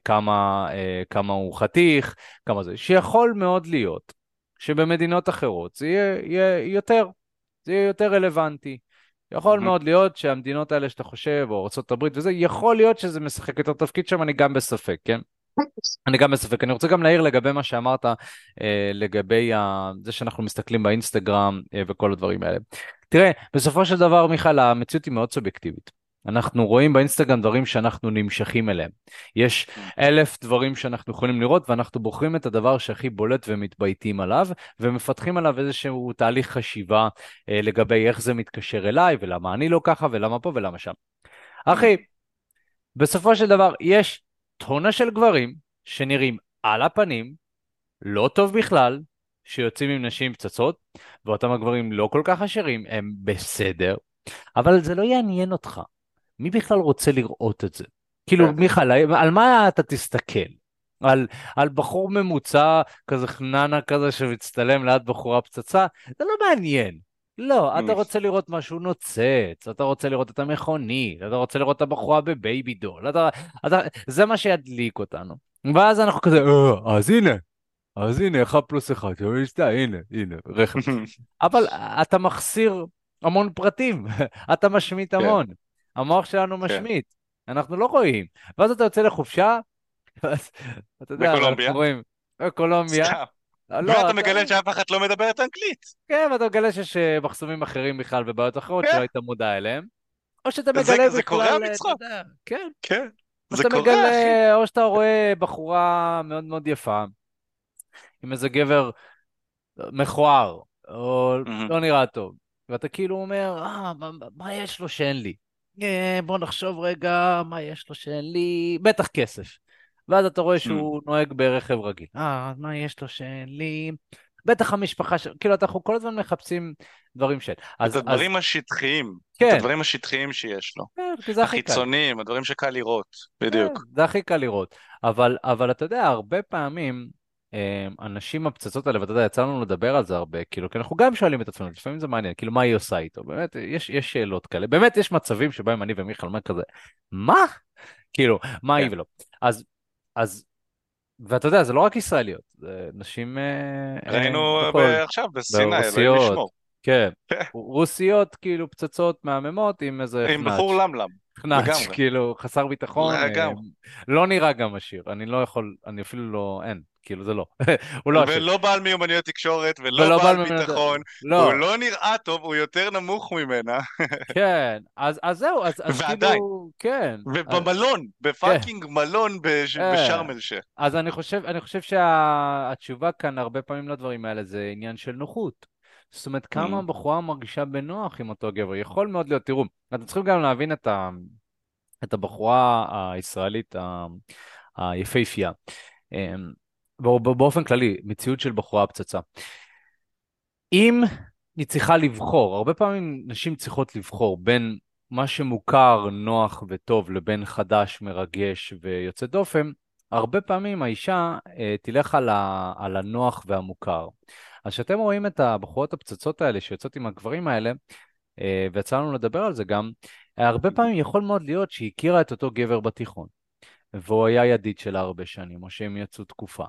כמה, אה, כמה הוא חתיך, כמה זה, שיכול מאוד להיות שבמדינות אחרות זה יהיה, יהיה יותר, זה יהיה יותר רלוונטי. יכול mm-hmm. מאוד להיות שהמדינות האלה שאתה חושב, או ארה"ב וזה, יכול להיות שזה משחק יותר תפקיד שם, אני גם בספק, כן? אני גם בספק. אני רוצה גם להעיר לגבי מה שאמרת, אה, לגבי ה... זה שאנחנו מסתכלים באינסטגרם אה, וכל הדברים האלה. תראה, בסופו של דבר, מיכאל, המציאות היא מאוד סובייקטיבית. אנחנו רואים באינסטגרם דברים שאנחנו נמשכים אליהם. יש אלף דברים שאנחנו יכולים לראות ואנחנו בוחרים את הדבר שהכי בולט ומתבייתים עליו ומפתחים עליו איזשהו תהליך חשיבה אה, לגבי איך זה מתקשר אליי ולמה אני לא ככה ולמה פה ולמה שם. אחי, בסופו של דבר יש טונה של גברים שנראים על הפנים, לא טוב בכלל, שיוצאים עם נשים פצצות, ואותם הגברים לא כל כך עשירים, הם בסדר, אבל זה לא יעניין אותך. מי בכלל רוצה לראות את זה? כאילו, כן. מיכל, על מה אתה תסתכל? על, על בחור ממוצע, כזה חננה כזה שמצטלם ליד בחורה פצצה? זה לא מעניין. לא, אתה. רוצה לראות משהו נוצץ, אתה רוצה לראות את המכונית, אתה רוצה לראות את הבחורה בבייבי דול, אתה, אתה, זה מה שידליק אותנו. ואז אנחנו כזה, אה, אז הנה, אז הנה, אחד פלוס אחד, שתיים, הנה, הנה, רכב. אבל אתה מחסיר המון פרטים, אתה משמיט כן. המון. המוח שלנו כן. משמיט, אנחנו לא רואים. ואז אתה יוצא לחופשה, ואז אתה יודע, בקולומביה. אנחנו רואים, בקולומביה. לא, ואתה מגלה שאף אחד לא מדברת אנגלית. כן, ואתה מגלה שיש אה, מחסומים אחרים בכלל ובעיות אחרות כן. שלא היית מודע אליהם. או שאתה זה- מגלה בכלל... זה קורה, אה, מצחוק. אתה יודע, כן. כן. זה קורה, אחי. מגלה, או שאתה רואה בחורה מאוד מאוד יפה, עם איזה גבר מכוער, או. לא נראה טוב, ואתה כאילו אומר, אה, מה, מה יש לו שאין לי? אה, בוא נחשוב רגע, מה יש לו שאין לי? בטח כסף. ואז אתה רואה שהוא נוהג ברכב רגיל. אה, מה יש לו שאין לי? בטח המשפחה של... כאילו, אנחנו כל הזמן מחפשים דברים של... אז, את הדברים השטחיים. את כן, הדברים השטחיים שיש לו. כן, כי זה הכי קל. החיצוניים, הדברים שקל לראות. בדיוק. כן, זה הכי קל לראות. אבל, אבל אתה יודע, הרבה פעמים אה, הנשים הפצצות האלה, ואתה יודע, יצא לנו לדבר על זה הרבה, כאילו, כי אנחנו גם שואלים את עצמנו, לפעמים זה מעניין, כאילו, מה היא עושה איתו? באמת, יש, יש שאלות כאלה. באמת, יש מצבים שבהם אני ומיכל אומר כזה, מה? כאילו, מה היא כן. ולא. אז, אז, ואתה יודע, זה לא רק ישראליות, זה נשים... אה, ראינו אה, בכל- עכשיו בסיני, אלוהים. ישמור. כן, כן. רוסיות כאילו פצצות מהממות עם איזה עם. בחור למלם. לגמרי. כאילו, חסר ביטחון, לגמרי. אה, לא נראה גם עשיר, אני לא יכול, אני אפילו לא, אין, כאילו זה לא, הוא לא עשיר. ולא בעל מיומנויות תקשורת, ולא ולא בעל ביטחון, לא, הוא לא נראה טוב, הוא יותר נמוך ממנה, כן, אז אז זהו, אז אז ועדיין. כאילו, כן, אז- ובמלון, בפאקינג מלון בש- אה. בשארם אל שייח. אז אני חושב, אני חושב שהתשובה כאן הרבה פעמים לדברים האלה זה עניין של נוחות. זאת אומרת, כמה Mm. הבחורה מרגישה בנוח עם אותו גבר, יכול מאוד להיות, תראו, אתם צריכים גם להבין את, ה, את הבחורה הישראלית ה, היפהפייה. בא- באופן כללי, מציאות של בחורה פצצה. אם היא צריכה לבחור, הרבה פעמים נשים צריכות לבחור בין מה שמוכר, נוח וטוב לבין חדש, מרגש ויוצא דופן, הרבה פעמים האישה אה, תלך על, ה, על הנוח והמוכר. אז כשאתם רואים את הבחורות הפצצות האלה שיוצאות עם הגברים האלה, אה, ויצא לנו לדבר על זה גם, הרבה פעמים יכול מאוד להיות שהיא הכירה את אותו גבר בתיכון, והוא היה ידיד שלה הרבה שנים, או שהם יצאו תקופה,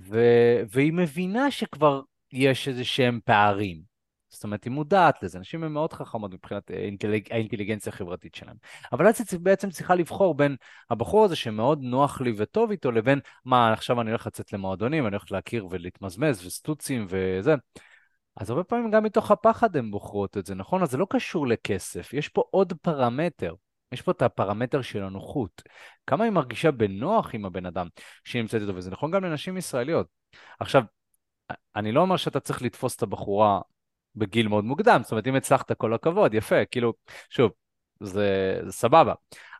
ו... והיא מבינה שכבר יש איזה שהם פערים. זאת אומרת, היא מודעת לזה, נשים הן מאוד חכמות מבחינת אה, האינטליג... האינטליגנציה החברתית שלהן. אבל אז היא בעצם צריכה לבחור בין הבחור הזה שמאוד נוח לי וטוב איתו, לבין מה, עכשיו אני הולך לצאת למועדונים, אני הולך להכיר ולהתמזמז וסטוצים וזה. אז הרבה פעמים גם מתוך הפחד הן בוחרות את זה, נכון? אז זה לא קשור לכסף, יש פה עוד פרמטר. יש פה את הפרמטר של הנוחות. כמה היא מרגישה בנוח עם הבן אדם שהיא נמצאת איתו, וזה נכון גם לנשים ישראליות. עכשיו, אני לא אומר שאתה צריך לתפוס את הבחורה בגיל מאוד מוקדם, זאת אומרת, אם הצלחת, כל הכבוד, יפה, כאילו, שוב, זה, זה סבבה,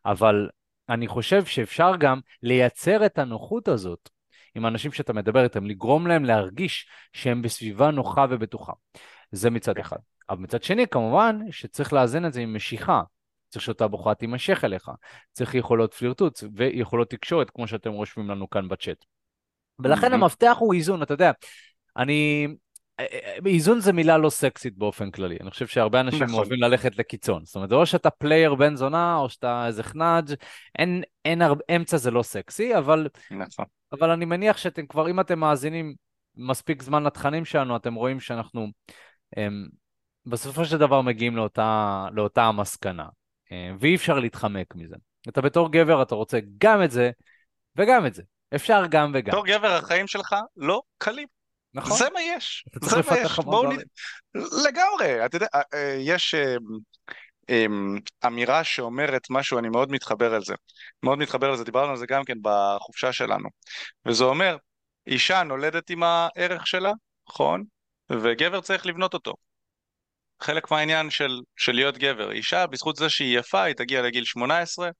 אבל אני חושב שאפשר גם לייצר את הנוחות הזאת עם האנשים שאתה מדבר איתם, לגרום להם להרגיש שהם בסביבה נוחה ובטוחה. זה מצד אחד. אבל מצד שני, כמובן, שצריך לאזן את זה עם משיכה. צריך שאותה בחורה תימשך אליך. צריך יכולות פלירטוט ויכולות תקשורת, כמו שאתם רושמים לנו כאן בצ'אט. ולכן. המפתח הוא איזון, אתה יודע, אני... איזון זה מילה לא סקסית באופן כללי, אני חושב שהרבה אנשים נכון. אוהבים ללכת לקיצון, זאת אומרת, זה או שאתה player בן זונה, או שאתה איזה חנאג', אין, אין הרבה, אמצע זה לא סקסי, אבל, נכון. אבל אני מניח שאתם כבר, אם אתם מאזינים מספיק זמן לתכנים שלנו, אתם רואים שאנחנו הם, בסופו של דבר מגיעים לאותה, לאותה המסקנה, ואי אפשר להתחמק מזה. אתה בתור גבר, אתה רוצה גם את זה וגם את זה, אפשר גם וגם, בתור גבר החיים שלך לא קלים. נכון? זה מה יש. זה מה יש. בואו נ... לגמרי. אתה יודע, אה, אה, יש... אה, אמ, אמירה שאומרת משהו, אני מאוד מתחבר על זה. מאוד מתחבר על זה, דיברנו על זה גם כן בחופשה שלנו. וזה אומר, אישה נולדת עם הערך שלה, נכון? וגבר צריך לבנות אותו. חלק מהעניין של, של להיות גבר. אישה, בזכות זה שהיא יפה, היא תגיע לגיל 18,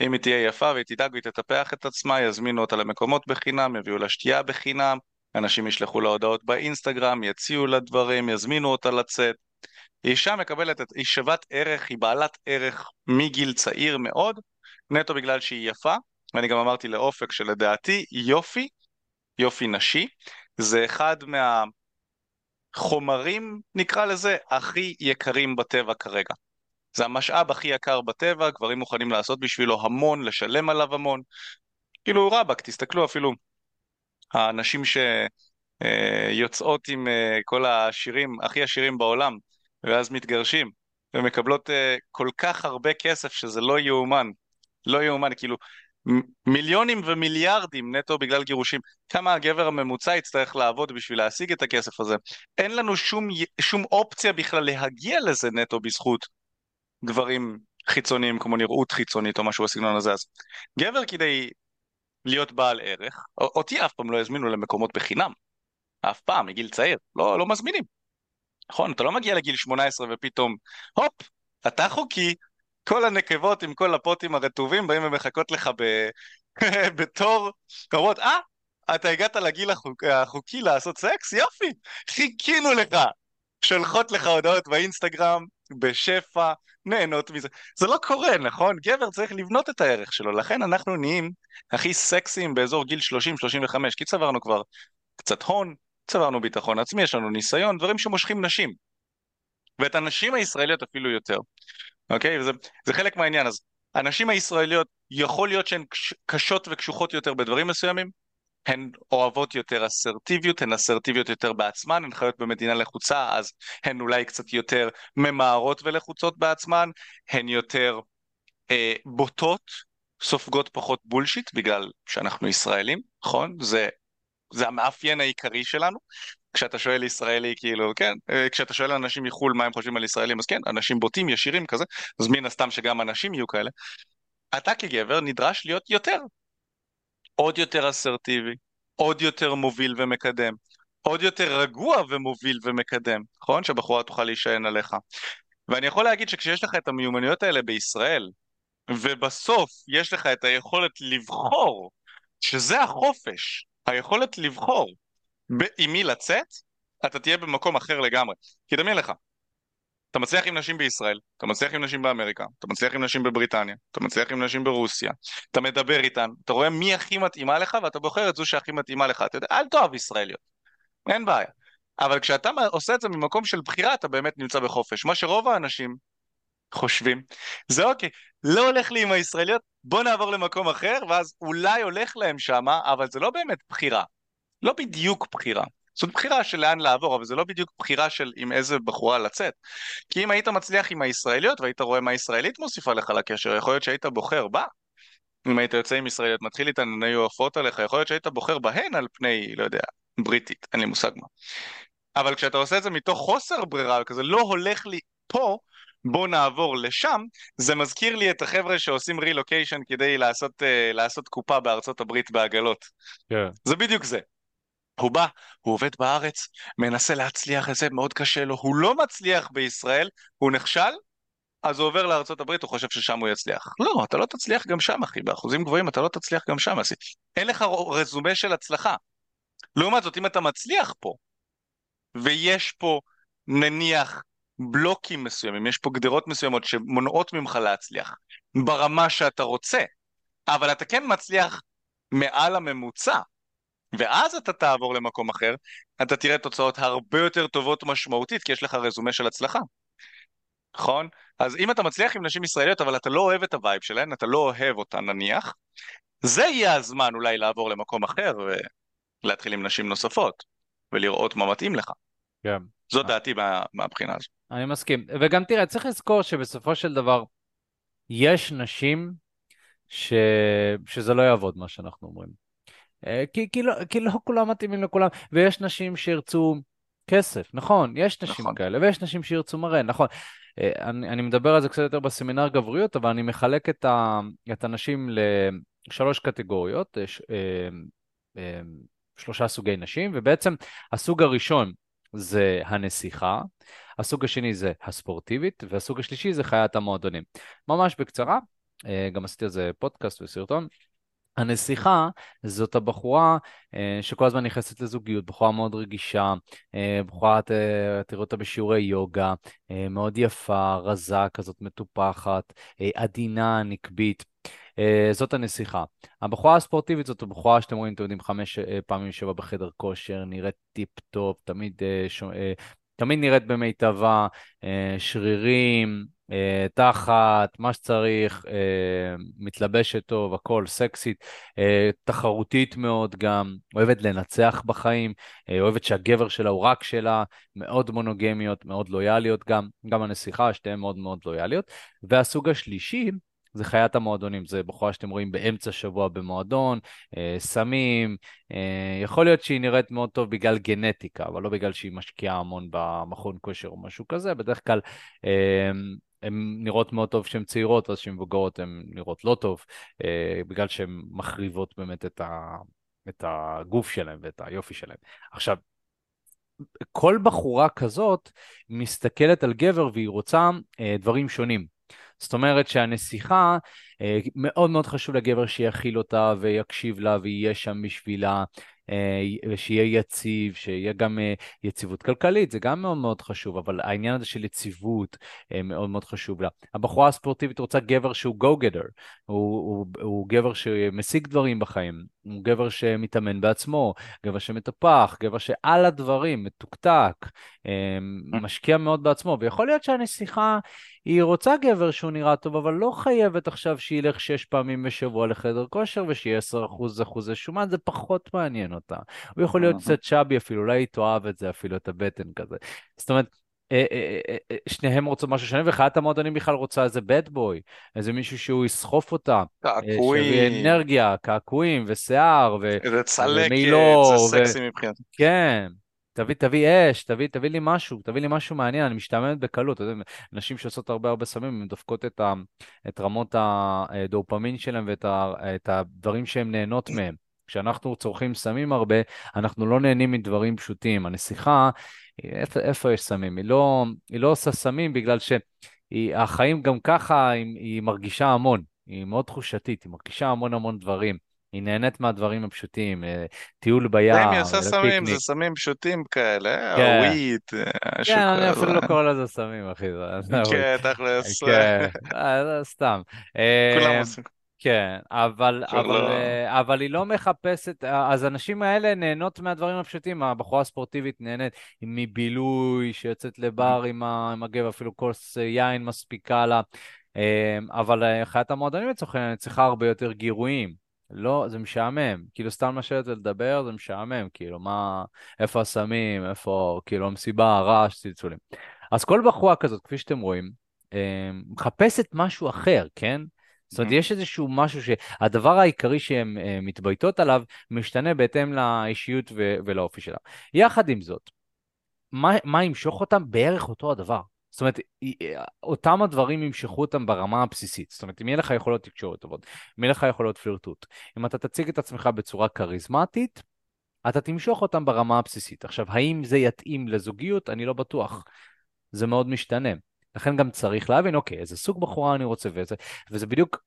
אם היא תהיה יפה והיא תדאג והיא תטפח את עצמה, יזמינו אותה למקומות בחינם, יביאו לה שתייה בחינם, אנשים ישלחו לה הודעות באינסטגרם, יציעו לה דברים, יזמינו אותה לצאת. אישה מקבלת את, היא שוות ערך, היא בעלת ערך מגיל צעיר מאוד, נטו בגלל שהיא יפה, ואני גם אמרתי לאופק שלדעתי יופי, יופי נשי, זה אחד מהחומרים, נקרא לזה, הכי יקרים בטבע כרגע. זה המשאב הכי יקר בטבע, גברים מוכנים לעשות בשבילו המון, לשלם עליו המון. כאילו רבאק, תסתכלו אפילו, האנשים שיוצאות עם אה, כל השירים הכי עשירים בעולם, ואז מתגרשים, ומקבלות uh, כל כך הרבה כסף שזה לא יאומן, לא יאומן, כאילו מיליונים ומיליארדים נטו בגלל גירושים. כמה הגבר הממוצע יצטרך לעבוד בשביל להשיג את הכסף הזה? אין לנו שום, שום אופציה בכלל להגיע לזה נטו בזכות גברים חיצוניים כמו נראות חיצונית או משהו בסגנון הזה. אז גבר כדי להיות בעל ערך, אותי אף פעם לא יזמינו למקומות בחינם. אף פעם, מגיל צעיר. לא, לא מזמינים. נכון, אתה לא מגיע לגיל 18 ופתאום, הופ, אתה חוקי, כל הנקבות עם כל הפוטים הרטובים באים ומחכות לך ב... בתור, אומרות, אה, אתה הגעת לגיל החוק... החוקי לעשות סקס? יופי, חיכינו לך. שולחות לך הודעות באינסטגרם, בשפע, נהנות מזה. זה לא קורה, נכון? גבר צריך לבנות את הערך שלו, לכן אנחנו נהיים הכי סקסיים באזור גיל 30-35, כי צברנו כבר קצת הון, צברנו ביטחון עצמי, יש לנו ניסיון, דברים שמושכים נשים. ואת הנשים הישראליות אפילו יותר, אוקיי? וזה זה חלק מהעניין. אז הנשים הישראליות, יכול להיות שהן קשות וקשוחות יותר בדברים מסוימים, הן אוהבות יותר אסרטיביות, הן אסרטיביות יותר בעצמן, הן חיות במדינה לחוצה, אז הן אולי קצת יותר ממהרות ולחוצות בעצמן, הן יותר אה, בוטות, סופגות פחות בולשיט, בגלל שאנחנו ישראלים, נכון? זה זה המאפיין העיקרי שלנו. כשאתה שואל ישראלי, כאילו, כן, אה, כשאתה שואל אנשים מחו"ל מה הם חושבים על ישראלים, אז כן, אנשים בוטים, ישירים כזה, אז מן הסתם שגם אנשים יהיו כאלה. אתה כגבר נדרש להיות יותר. עוד יותר אסרטיבי, עוד יותר מוביל ומקדם, עוד יותר רגוע ומוביל ומקדם, נכון? שהבחורה תוכל להישען עליך. ואני יכול להגיד שכשיש לך את המיומנויות האלה בישראל, ובסוף יש לך את היכולת לבחור, שזה החופש, היכולת לבחור עם מי לצאת, אתה תהיה במקום אחר לגמרי. כי דמיין לך, אתה מצליח עם נשים בישראל, אתה מצליח עם נשים באמריקה, אתה מצליח עם נשים בבריטניה, אתה מצליח עם נשים ברוסיה, אתה מדבר איתן, אתה רואה מי הכי מתאימה לך ואתה בוחר את זו שהכי מתאימה לך. אתה יודע, אל תאהב ישראליות, אין בעיה. אבל כשאתה עושה את זה ממקום של בחירה, אתה באמת נמצא בחופש. מה שרוב האנשים חושבים, זה אוקיי, לא הולך לי עם הישראליות, בוא נעבור למקום אחר, ואז אולי הולך להם שמה, אבל זה לא באמת בחירה. לא בדיוק בחירה. זאת בחירה של לאן לעבור, אבל זה לא בדיוק בחירה של עם איזה בחורה לצאת. כי אם היית מצליח עם הישראליות והיית רואה מה ישראלית מוסיפה לך לקשר, יכול להיות שהיית בוחר בה. אם היית יוצא עם ישראליות, מתחיל איתן, הן היו עפות עליך, יכול להיות שהיית בוחר בהן על פני, לא יודע, בריטית, אין לי מושג מה. אבל כשאתה עושה את זה מתוך חוסר ברירה, כזה לא הולך לי פה, בוא נעבור לשם, זה מזכיר לי את החבר'ה שעושים רילוקיישן כדי לעשות, uh, לעשות קופה בארצות הברית בעגלות. Yeah. כן. זה בדיוק זה. הוא בא, הוא עובד בארץ, מנסה להצליח את זה, מאוד קשה לו, הוא לא מצליח בישראל, הוא נכשל, אז הוא עובר הברית, הוא חושב ששם הוא יצליח. לא, אתה לא תצליח גם שם, אחי, באחוזים גבוהים אתה לא תצליח גם שם, אחי. אין לך רזומה של הצלחה. לעומת זאת, אם אתה מצליח פה, ויש פה, נניח, בלוקים מסוימים, יש פה גדרות מסוימות שמונעות ממך להצליח ברמה שאתה רוצה, אבל אתה כן מצליח מעל הממוצע, ואז אתה תעבור למקום אחר, אתה תראה תוצאות הרבה יותר טובות משמעותית, כי יש לך רזומה של הצלחה. נכון? אז אם אתה מצליח עם נשים ישראליות, אבל אתה לא אוהב את ה vibe שלהן, אתה לא אוהב אותן נניח, זה יהיה הזמן אולי לעבור למקום אחר ולהתחיל עם נשים נוספות, ולראות מה מתאים לך. כן. זו דעתי מה, מהבחינה הזאת. אני מסכים. וגם תראה, צריך לזכור שבסופו של דבר, יש נשים ש... שזה לא יעבוד, מה שאנחנו אומרים. אה, כי, כי, לא, כי לא כולם מתאימים לכולם, ויש נשים שירצו כסף, נכון, יש נשים נכון. כאלה, ויש נשים שירצו מראה, נכון. אה, אני, אני מדבר על זה קצת יותר בסמינר גבריות, אבל אני מחלק את, ה, את הנשים לשלוש קטגוריות, אה, ש, שלושה סוגי נשים, ובעצם הסוג הראשון זה הנסיכה, הסוג השני זה הספורטיבית, והסוג השלישי זה חיית המועדונים. ממש בקצרה, גם עשיתי על זה פודקאסט וסרטון. הנסיכה זאת הבחורה אה, שכל הזמן נכנסת לזוגיות, בחורה מאוד רגישה, אה, בחורה, תראו אותה בשיעורי יוגה, אה, מאוד יפה, רזה, כזאת מטופחת, עדינה, נקבית. זאת הנסיכה. הבחורה הספורטיבית זאת הבחורה שאתם רואים, אתם יודעים, חמש פעמים שבע בחדר כושר, נראית טיפ-טופ, תמיד, תמיד נראית במיטבה, שרירים, תחת, מה שצריך, אה, מתלבשת טוב, הכל סקסית, אה, תחרותית מאוד גם, אוהבת לנצח בחיים, אוהבת שהגבר שלה הוא רק שלה, מאוד מונוגמיות, מאוד לויאליות גם, גם הנסיכה, שתיהן מאוד מאוד לויאליות. והסוג השלישי, זה חיית המועדונים, זה בחורה שאתם רואים באמצע שבוע במועדון, אה, סמים, אה, יכול להיות שהיא נראית מאוד טוב בגלל גנטיקה, אבל לא בגלל שהיא משקיעה המון במכון כושר או משהו כזה, בדרך כלל אה, הן נראות מאוד טוב כשהן צעירות, ואז כשהן מבוגרות הן נראות לא טוב, אה, בגלל שהן מחריבות באמת את, ה, את הגוף שלהן ואת היופי שלהן. עכשיו, כל בחורה כזאת מסתכלת על גבר והיא רוצה אה, דברים שונים. זאת אומרת שהנסיכה, אה, מאוד מאוד חשוב לגבר שיכיל אותה ויקשיב לה ויהיה שם בשבילה, שיהיה יציב, שיהיה גם אה, יציבות כלכלית, זה גם מאוד מאוד חשוב, אבל העניין הזה של יציבות אה, מאוד מאוד חשוב לה. הבחורה הספורטיבית רוצה גבר שהוא go-getter, הוא, הוא, הוא גבר שמשיג דברים בחיים, הוא גבר שמתאמן בעצמו, גבר שמטפח, גבר שעל הדברים, מתוקתק, משקיע מאוד בעצמו, ויכול להיות שהנסיכה... היא רוצה גבר שהוא נראה טוב, אבל לא חייבת עכשיו שילך שש פעמים בשבוע לחדר כושר ושיהיה עשר אחוז אחוזי שומן, זה פחות מעניין אותה. הוא יכול להיות קצת שבי אפילו, אולי היא תאהב את זה אפילו, את הבטן כזה. זאת אומרת, אה, אה, אה, שניהם רוצות משהו שונה, וחיית המועדונים בכלל רוצה איזה בד בוי, איזה מישהו שהוא יסחוף אותה. קעקועים. שיביא אנרגיה, קעקועים ושיער, ו... איזה צלקת, זה סקסי מבחינתי. כן. תביא, תביא אש, תביא, תביא לי משהו, תביא לי משהו מעניין, אני משתעממת בקלות. אתה יודע, נשים שעושות הרבה הרבה סמים, הן דופקות את, ה, את רמות הדופמין שלהן ואת ה, הדברים שהן נהנות מהם. כשאנחנו צורכים סמים הרבה, אנחנו לא נהנים מדברים פשוטים. הנסיכה, איפה, איפה יש סמים? היא לא, היא לא עושה סמים בגלל שהחיים גם ככה, היא, היא מרגישה המון. היא מאוד תחושתית, היא מרגישה המון המון דברים. היא נהנית מהדברים הפשוטים, אה, טיול זה אם היא עושה סמים, זה סמים פשוטים כאלה, כן. וויט, אה, כן, אני אפילו לא קורא לזה סמים, אחי. כן, תכלס. כן, אה, סתם. כולם עושים. כן, אבל, אבל. אבל היא לא מחפשת, אז הנשים האלה נהנות מהדברים הפשוטים, הבחורה הספורטיבית נהנית מבילוי, שיוצאת לבר עם, עם הגב, אפילו כוס יין מספיקה לה, אבל חיית המועדונים לצורך העניין צריכה הרבה יותר גירויים. לא, זה משעמם. כאילו, סתם לשבת ולדבר זה משעמם. כאילו, מה, איפה הסמים, איפה, כאילו, המסיבה, הרעש, צלצולים. אז כל בחורה כזאת, כפי שאתם רואים, אה, מחפשת משהו אחר, כן? זאת אומרת, יש איזשהו משהו שהדבר העיקרי שהן אה, מתבייתות עליו משתנה בהתאם לאישיות ולאופי שלה. יחד עם זאת, מה, מה ימשוך אותם? בערך אותו הדבר. זאת אומרת, אותם הדברים ימשכו אותם ברמה הבסיסית. זאת אומרת, אם יהיה לך יכולות תקשורת טובות, אם יהיה לך יכולות פלירטוט, אם אתה תציג את עצמך בצורה כריזמטית, אתה תמשוך אותם ברמה הבסיסית. עכשיו, האם זה יתאים לזוגיות? אני לא בטוח. זה מאוד משתנה. לכן גם צריך להבין, אוקיי, איזה סוג בחורה אני רוצה וזה, וזה בדיוק,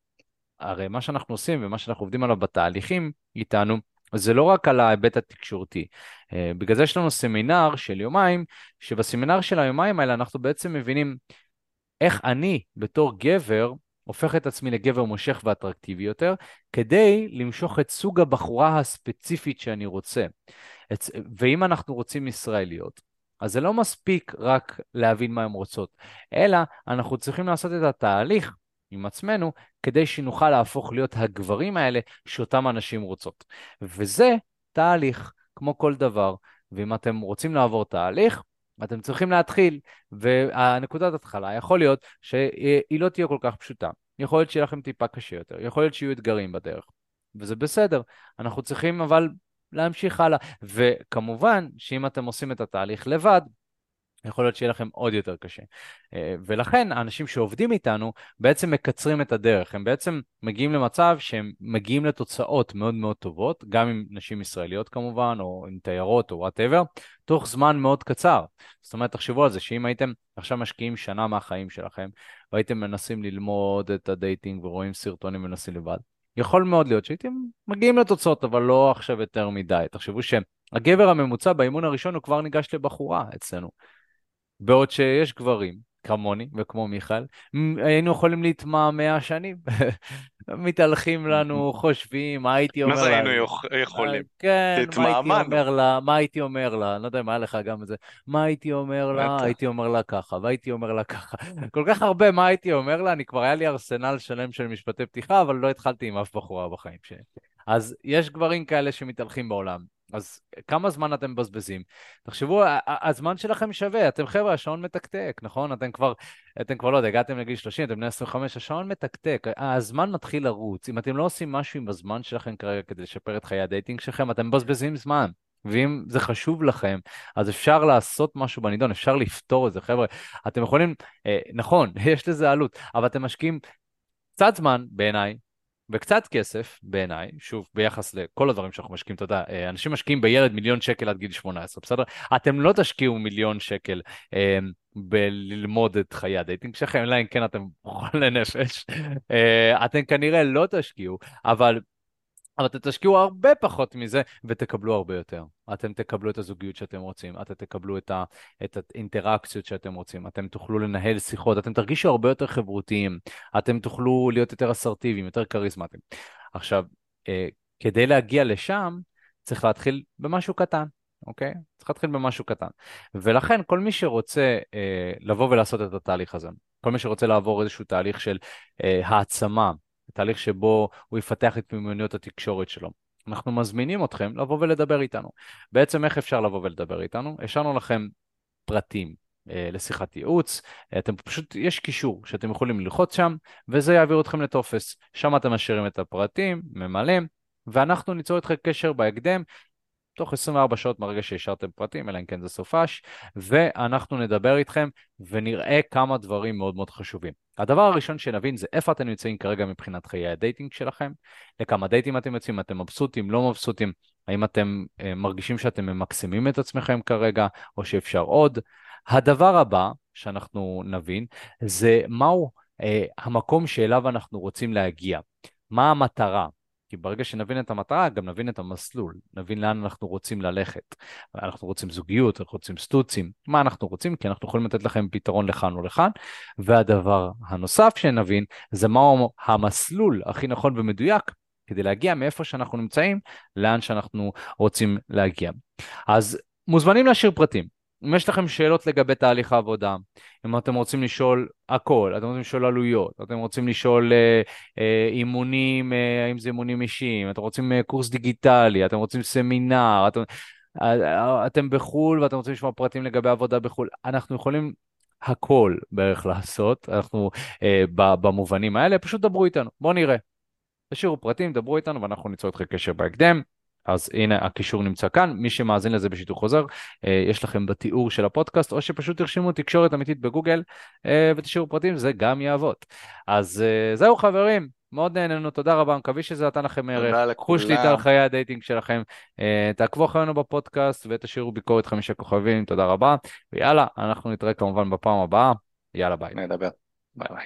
הרי מה שאנחנו עושים ומה שאנחנו עובדים עליו בתהליכים איתנו, זה לא רק על ההיבט התקשורתי. אה, בגלל זה יש לנו סמינר של יומיים, שבסמינר של היומיים האלה אנחנו בעצם מבינים איך אני בתור גבר הופך את עצמי לגבר מושך ואטרקטיבי יותר, כדי למשוך את סוג הבחורה הספציפית שאני רוצה. ואם אנחנו רוצים ישראליות, אז זה לא מספיק רק להבין מה הן רוצות, אלא אנחנו צריכים לעשות את התהליך עם עצמנו, כדי שנוכל להפוך להיות הגברים האלה שאותם אנשים רוצות. וזה תהליך, כמו כל דבר. ואם אתם רוצים לעבור תהליך, אתם צריכים להתחיל, והנקודת התחלה יכול להיות שהיא לא תהיה כל כך פשוטה. יכול להיות שיהיה לכם טיפה קשה יותר, יכול להיות שיהיו אתגרים בדרך, וזה בסדר. אנחנו צריכים אבל להמשיך הלאה. וכמובן, שאם אתם עושים את התהליך לבד, יכול להיות שיהיה לכם עוד יותר קשה. אה, ולכן האנשים שעובדים איתנו בעצם מקצרים את הדרך, הם בעצם מגיעים למצב שהם מגיעים לתוצאות מאוד מאוד טובות, גם עם נשים ישראליות כמובן, או עם תיירות או whatever, תוך זמן מאוד קצר. זאת אומרת, תחשבו על זה, שאם הייתם עכשיו משקיעים שנה מהחיים שלכם, והייתם מנסים ללמוד את ה dating ורואים סרטונים ומנסים לבד, יכול מאוד להיות שהייתם מגיעים לתוצאות, אבל לא עכשיו יותר מדי. תחשבו שהגבר הממוצע באימון הראשון הוא כבר ניגש לבחורה אצלנו. בעוד שיש גברים, כמוני וכמו מיכאל, היינו יכולים להתמהמה שנים. מתהלכים לנו, חושבים, מה הייתי אומר לה? מה זה היינו יכולים? כן, מה הייתי אומר לה, מה הייתי אומר לה, אני לא יודע אם היה לך גם את זה, מה הייתי אומר לה, הייתי אומר לה ככה, והייתי אומר לה ככה. כל כך הרבה מה הייתי אומר לה, אני כבר היה לי ארסנל שלם של משפטי פתיחה, אבל לא התחלתי עם אף בחורה בחיים שלי. אז יש גברים כאלה שמתהלכים בעולם. אז כמה זמן אתם מבזבזים? תחשבו, הזמן שלכם שווה, אתם חבר'ה, השעון מתקתק, נכון? אתם כבר, אתם כבר לא יודע, הגעתם לגיל 30, אתם בני 25, השעון מתקתק, הזמן מתחיל לרוץ. אם אתם לא עושים משהו עם הזמן שלכם כרגע כדי לשפר את חיי ה dating שלכם, אתם מבזבזים זמן. ואם זה חשוב לכם, אז אפשר לעשות משהו בנידון, אפשר לפתור את זה. חבר'ה, אתם יכולים, אה, נכון, יש לזה עלות, אבל אתם משקיעים קצת זמן, בעיניי, וקצת כסף בעיניי, שוב, ביחס לכל הדברים שאנחנו משקיעים, אתה יודע, אה, אנשים משקיעים בילד מיליון שקל עד גיל 18, בסדר? אתם לא תשקיעו מיליון שקל אה, בללמוד את חיי ה dating שלכם, אלא אם כן אתם חולי נפש. אה, אתם כנראה לא תשקיעו, אבל אבל אתם תשקיעו הרבה פחות מזה ותקבלו הרבה יותר. אתם תקבלו את הזוגיות שאתם רוצים, אתם תקבלו את, ה, את האינטראקציות שאתם רוצים, אתם תוכלו לנהל שיחות, אתם תרגישו הרבה יותר חברותיים, אתם תוכלו להיות יותר אסרטיביים, יותר כריזמטיים. עכשיו, אה, כדי להגיע לשם, צריך להתחיל במשהו קטן, אוקיי? צריך להתחיל במשהו קטן. ולכן כל מי שרוצה אה, לבוא ולעשות את התהליך הזה, כל מי שרוצה לעבור איזשהו תהליך של אה, העצמה, תהליך שבו הוא יפתח את מיומנויות התקשורת שלו. אנחנו מזמינים אתכם לבוא ולדבר איתנו. בעצם איך אפשר לבוא ולדבר איתנו? השארנו לכם פרטים אה, לשיחת ייעוץ, אתם פשוט, יש קישור שאתם יכולים ללחוץ שם, וזה יעביר אתכם לטופס. שם אתם משאירים את הפרטים, ממלאים, ואנחנו ניצור איתכם קשר בהקדם תוך 24 שעות מהרגע שהשארתם פרטים, אלא אם כן זה סופש, ואנחנו נדבר איתכם ונראה כמה דברים מאוד מאוד חשובים. הדבר הראשון שנבין זה איפה אתם נמצאים כרגע מבחינת חיי ה dating שלכם, לכמה דייטים אתם יוצאים, אתם מבסוטים, לא מבסוטים, האם אתם אה, מרגישים שאתם ממקסמים את עצמכם כרגע, או שאפשר עוד. הדבר הבא שאנחנו נבין זה מהו אה, המקום שאליו אנחנו רוצים להגיע, מה המטרה, כי ברגע שנבין את המטרה, גם נבין את המסלול, נבין לאן אנחנו רוצים ללכת. אנחנו רוצים זוגיות, אנחנו רוצים סטוצים, מה אנחנו רוצים, כי אנחנו יכולים לתת לכם פתרון לכאן או לכאן. והדבר הנוסף שנבין, זה מהו המסלול הכי נכון ומדויק כדי להגיע מאיפה שאנחנו נמצאים, לאן שאנחנו רוצים להגיע. אז מוזמנים להשאיר פרטים. אם יש לכם שאלות לגבי תהליך העבודה, אם אתם רוצים לשאול הכל, אתם רוצים לשאול עלויות, אתם רוצים לשאול אה, אה, אימונים, אה, האם זה אימונים אישיים, אתם רוצים אה, קורס דיגיטלי, אתם רוצים סמינר, אתם, אה, אתם בחו"ל ואתם רוצים לשמוע פרטים לגבי עבודה בחו"ל, אנחנו יכולים הכל בערך לעשות, אנחנו אה, במובנים האלה, פשוט דברו איתנו, בואו נראה. תשאירו פרטים, דברו איתנו ואנחנו ניצור אתכם קשר בהקדם. אז הנה הקישור נמצא כאן, מי שמאזין לזה בשיתוף חוזר, אה, יש לכם בתיאור של הפודקאסט, או שפשוט תרשמו תקשורת אמיתית בגוגל אה, ותשאירו פרטים, זה גם יעבוד. אז אה, זהו חברים, מאוד נהנינו, תודה רבה, מקווה שזה נתן לכם ערך. קחו שליטה על חיי ה dating שלכם, תעקבו אחרינו בפודקאסט ותשאירו ביקורת חמישה כוכבים, תודה רבה, ויאללה, אנחנו נתראה כמובן בפעם הבאה, יאללה ביי. נדבר, ביי ביי.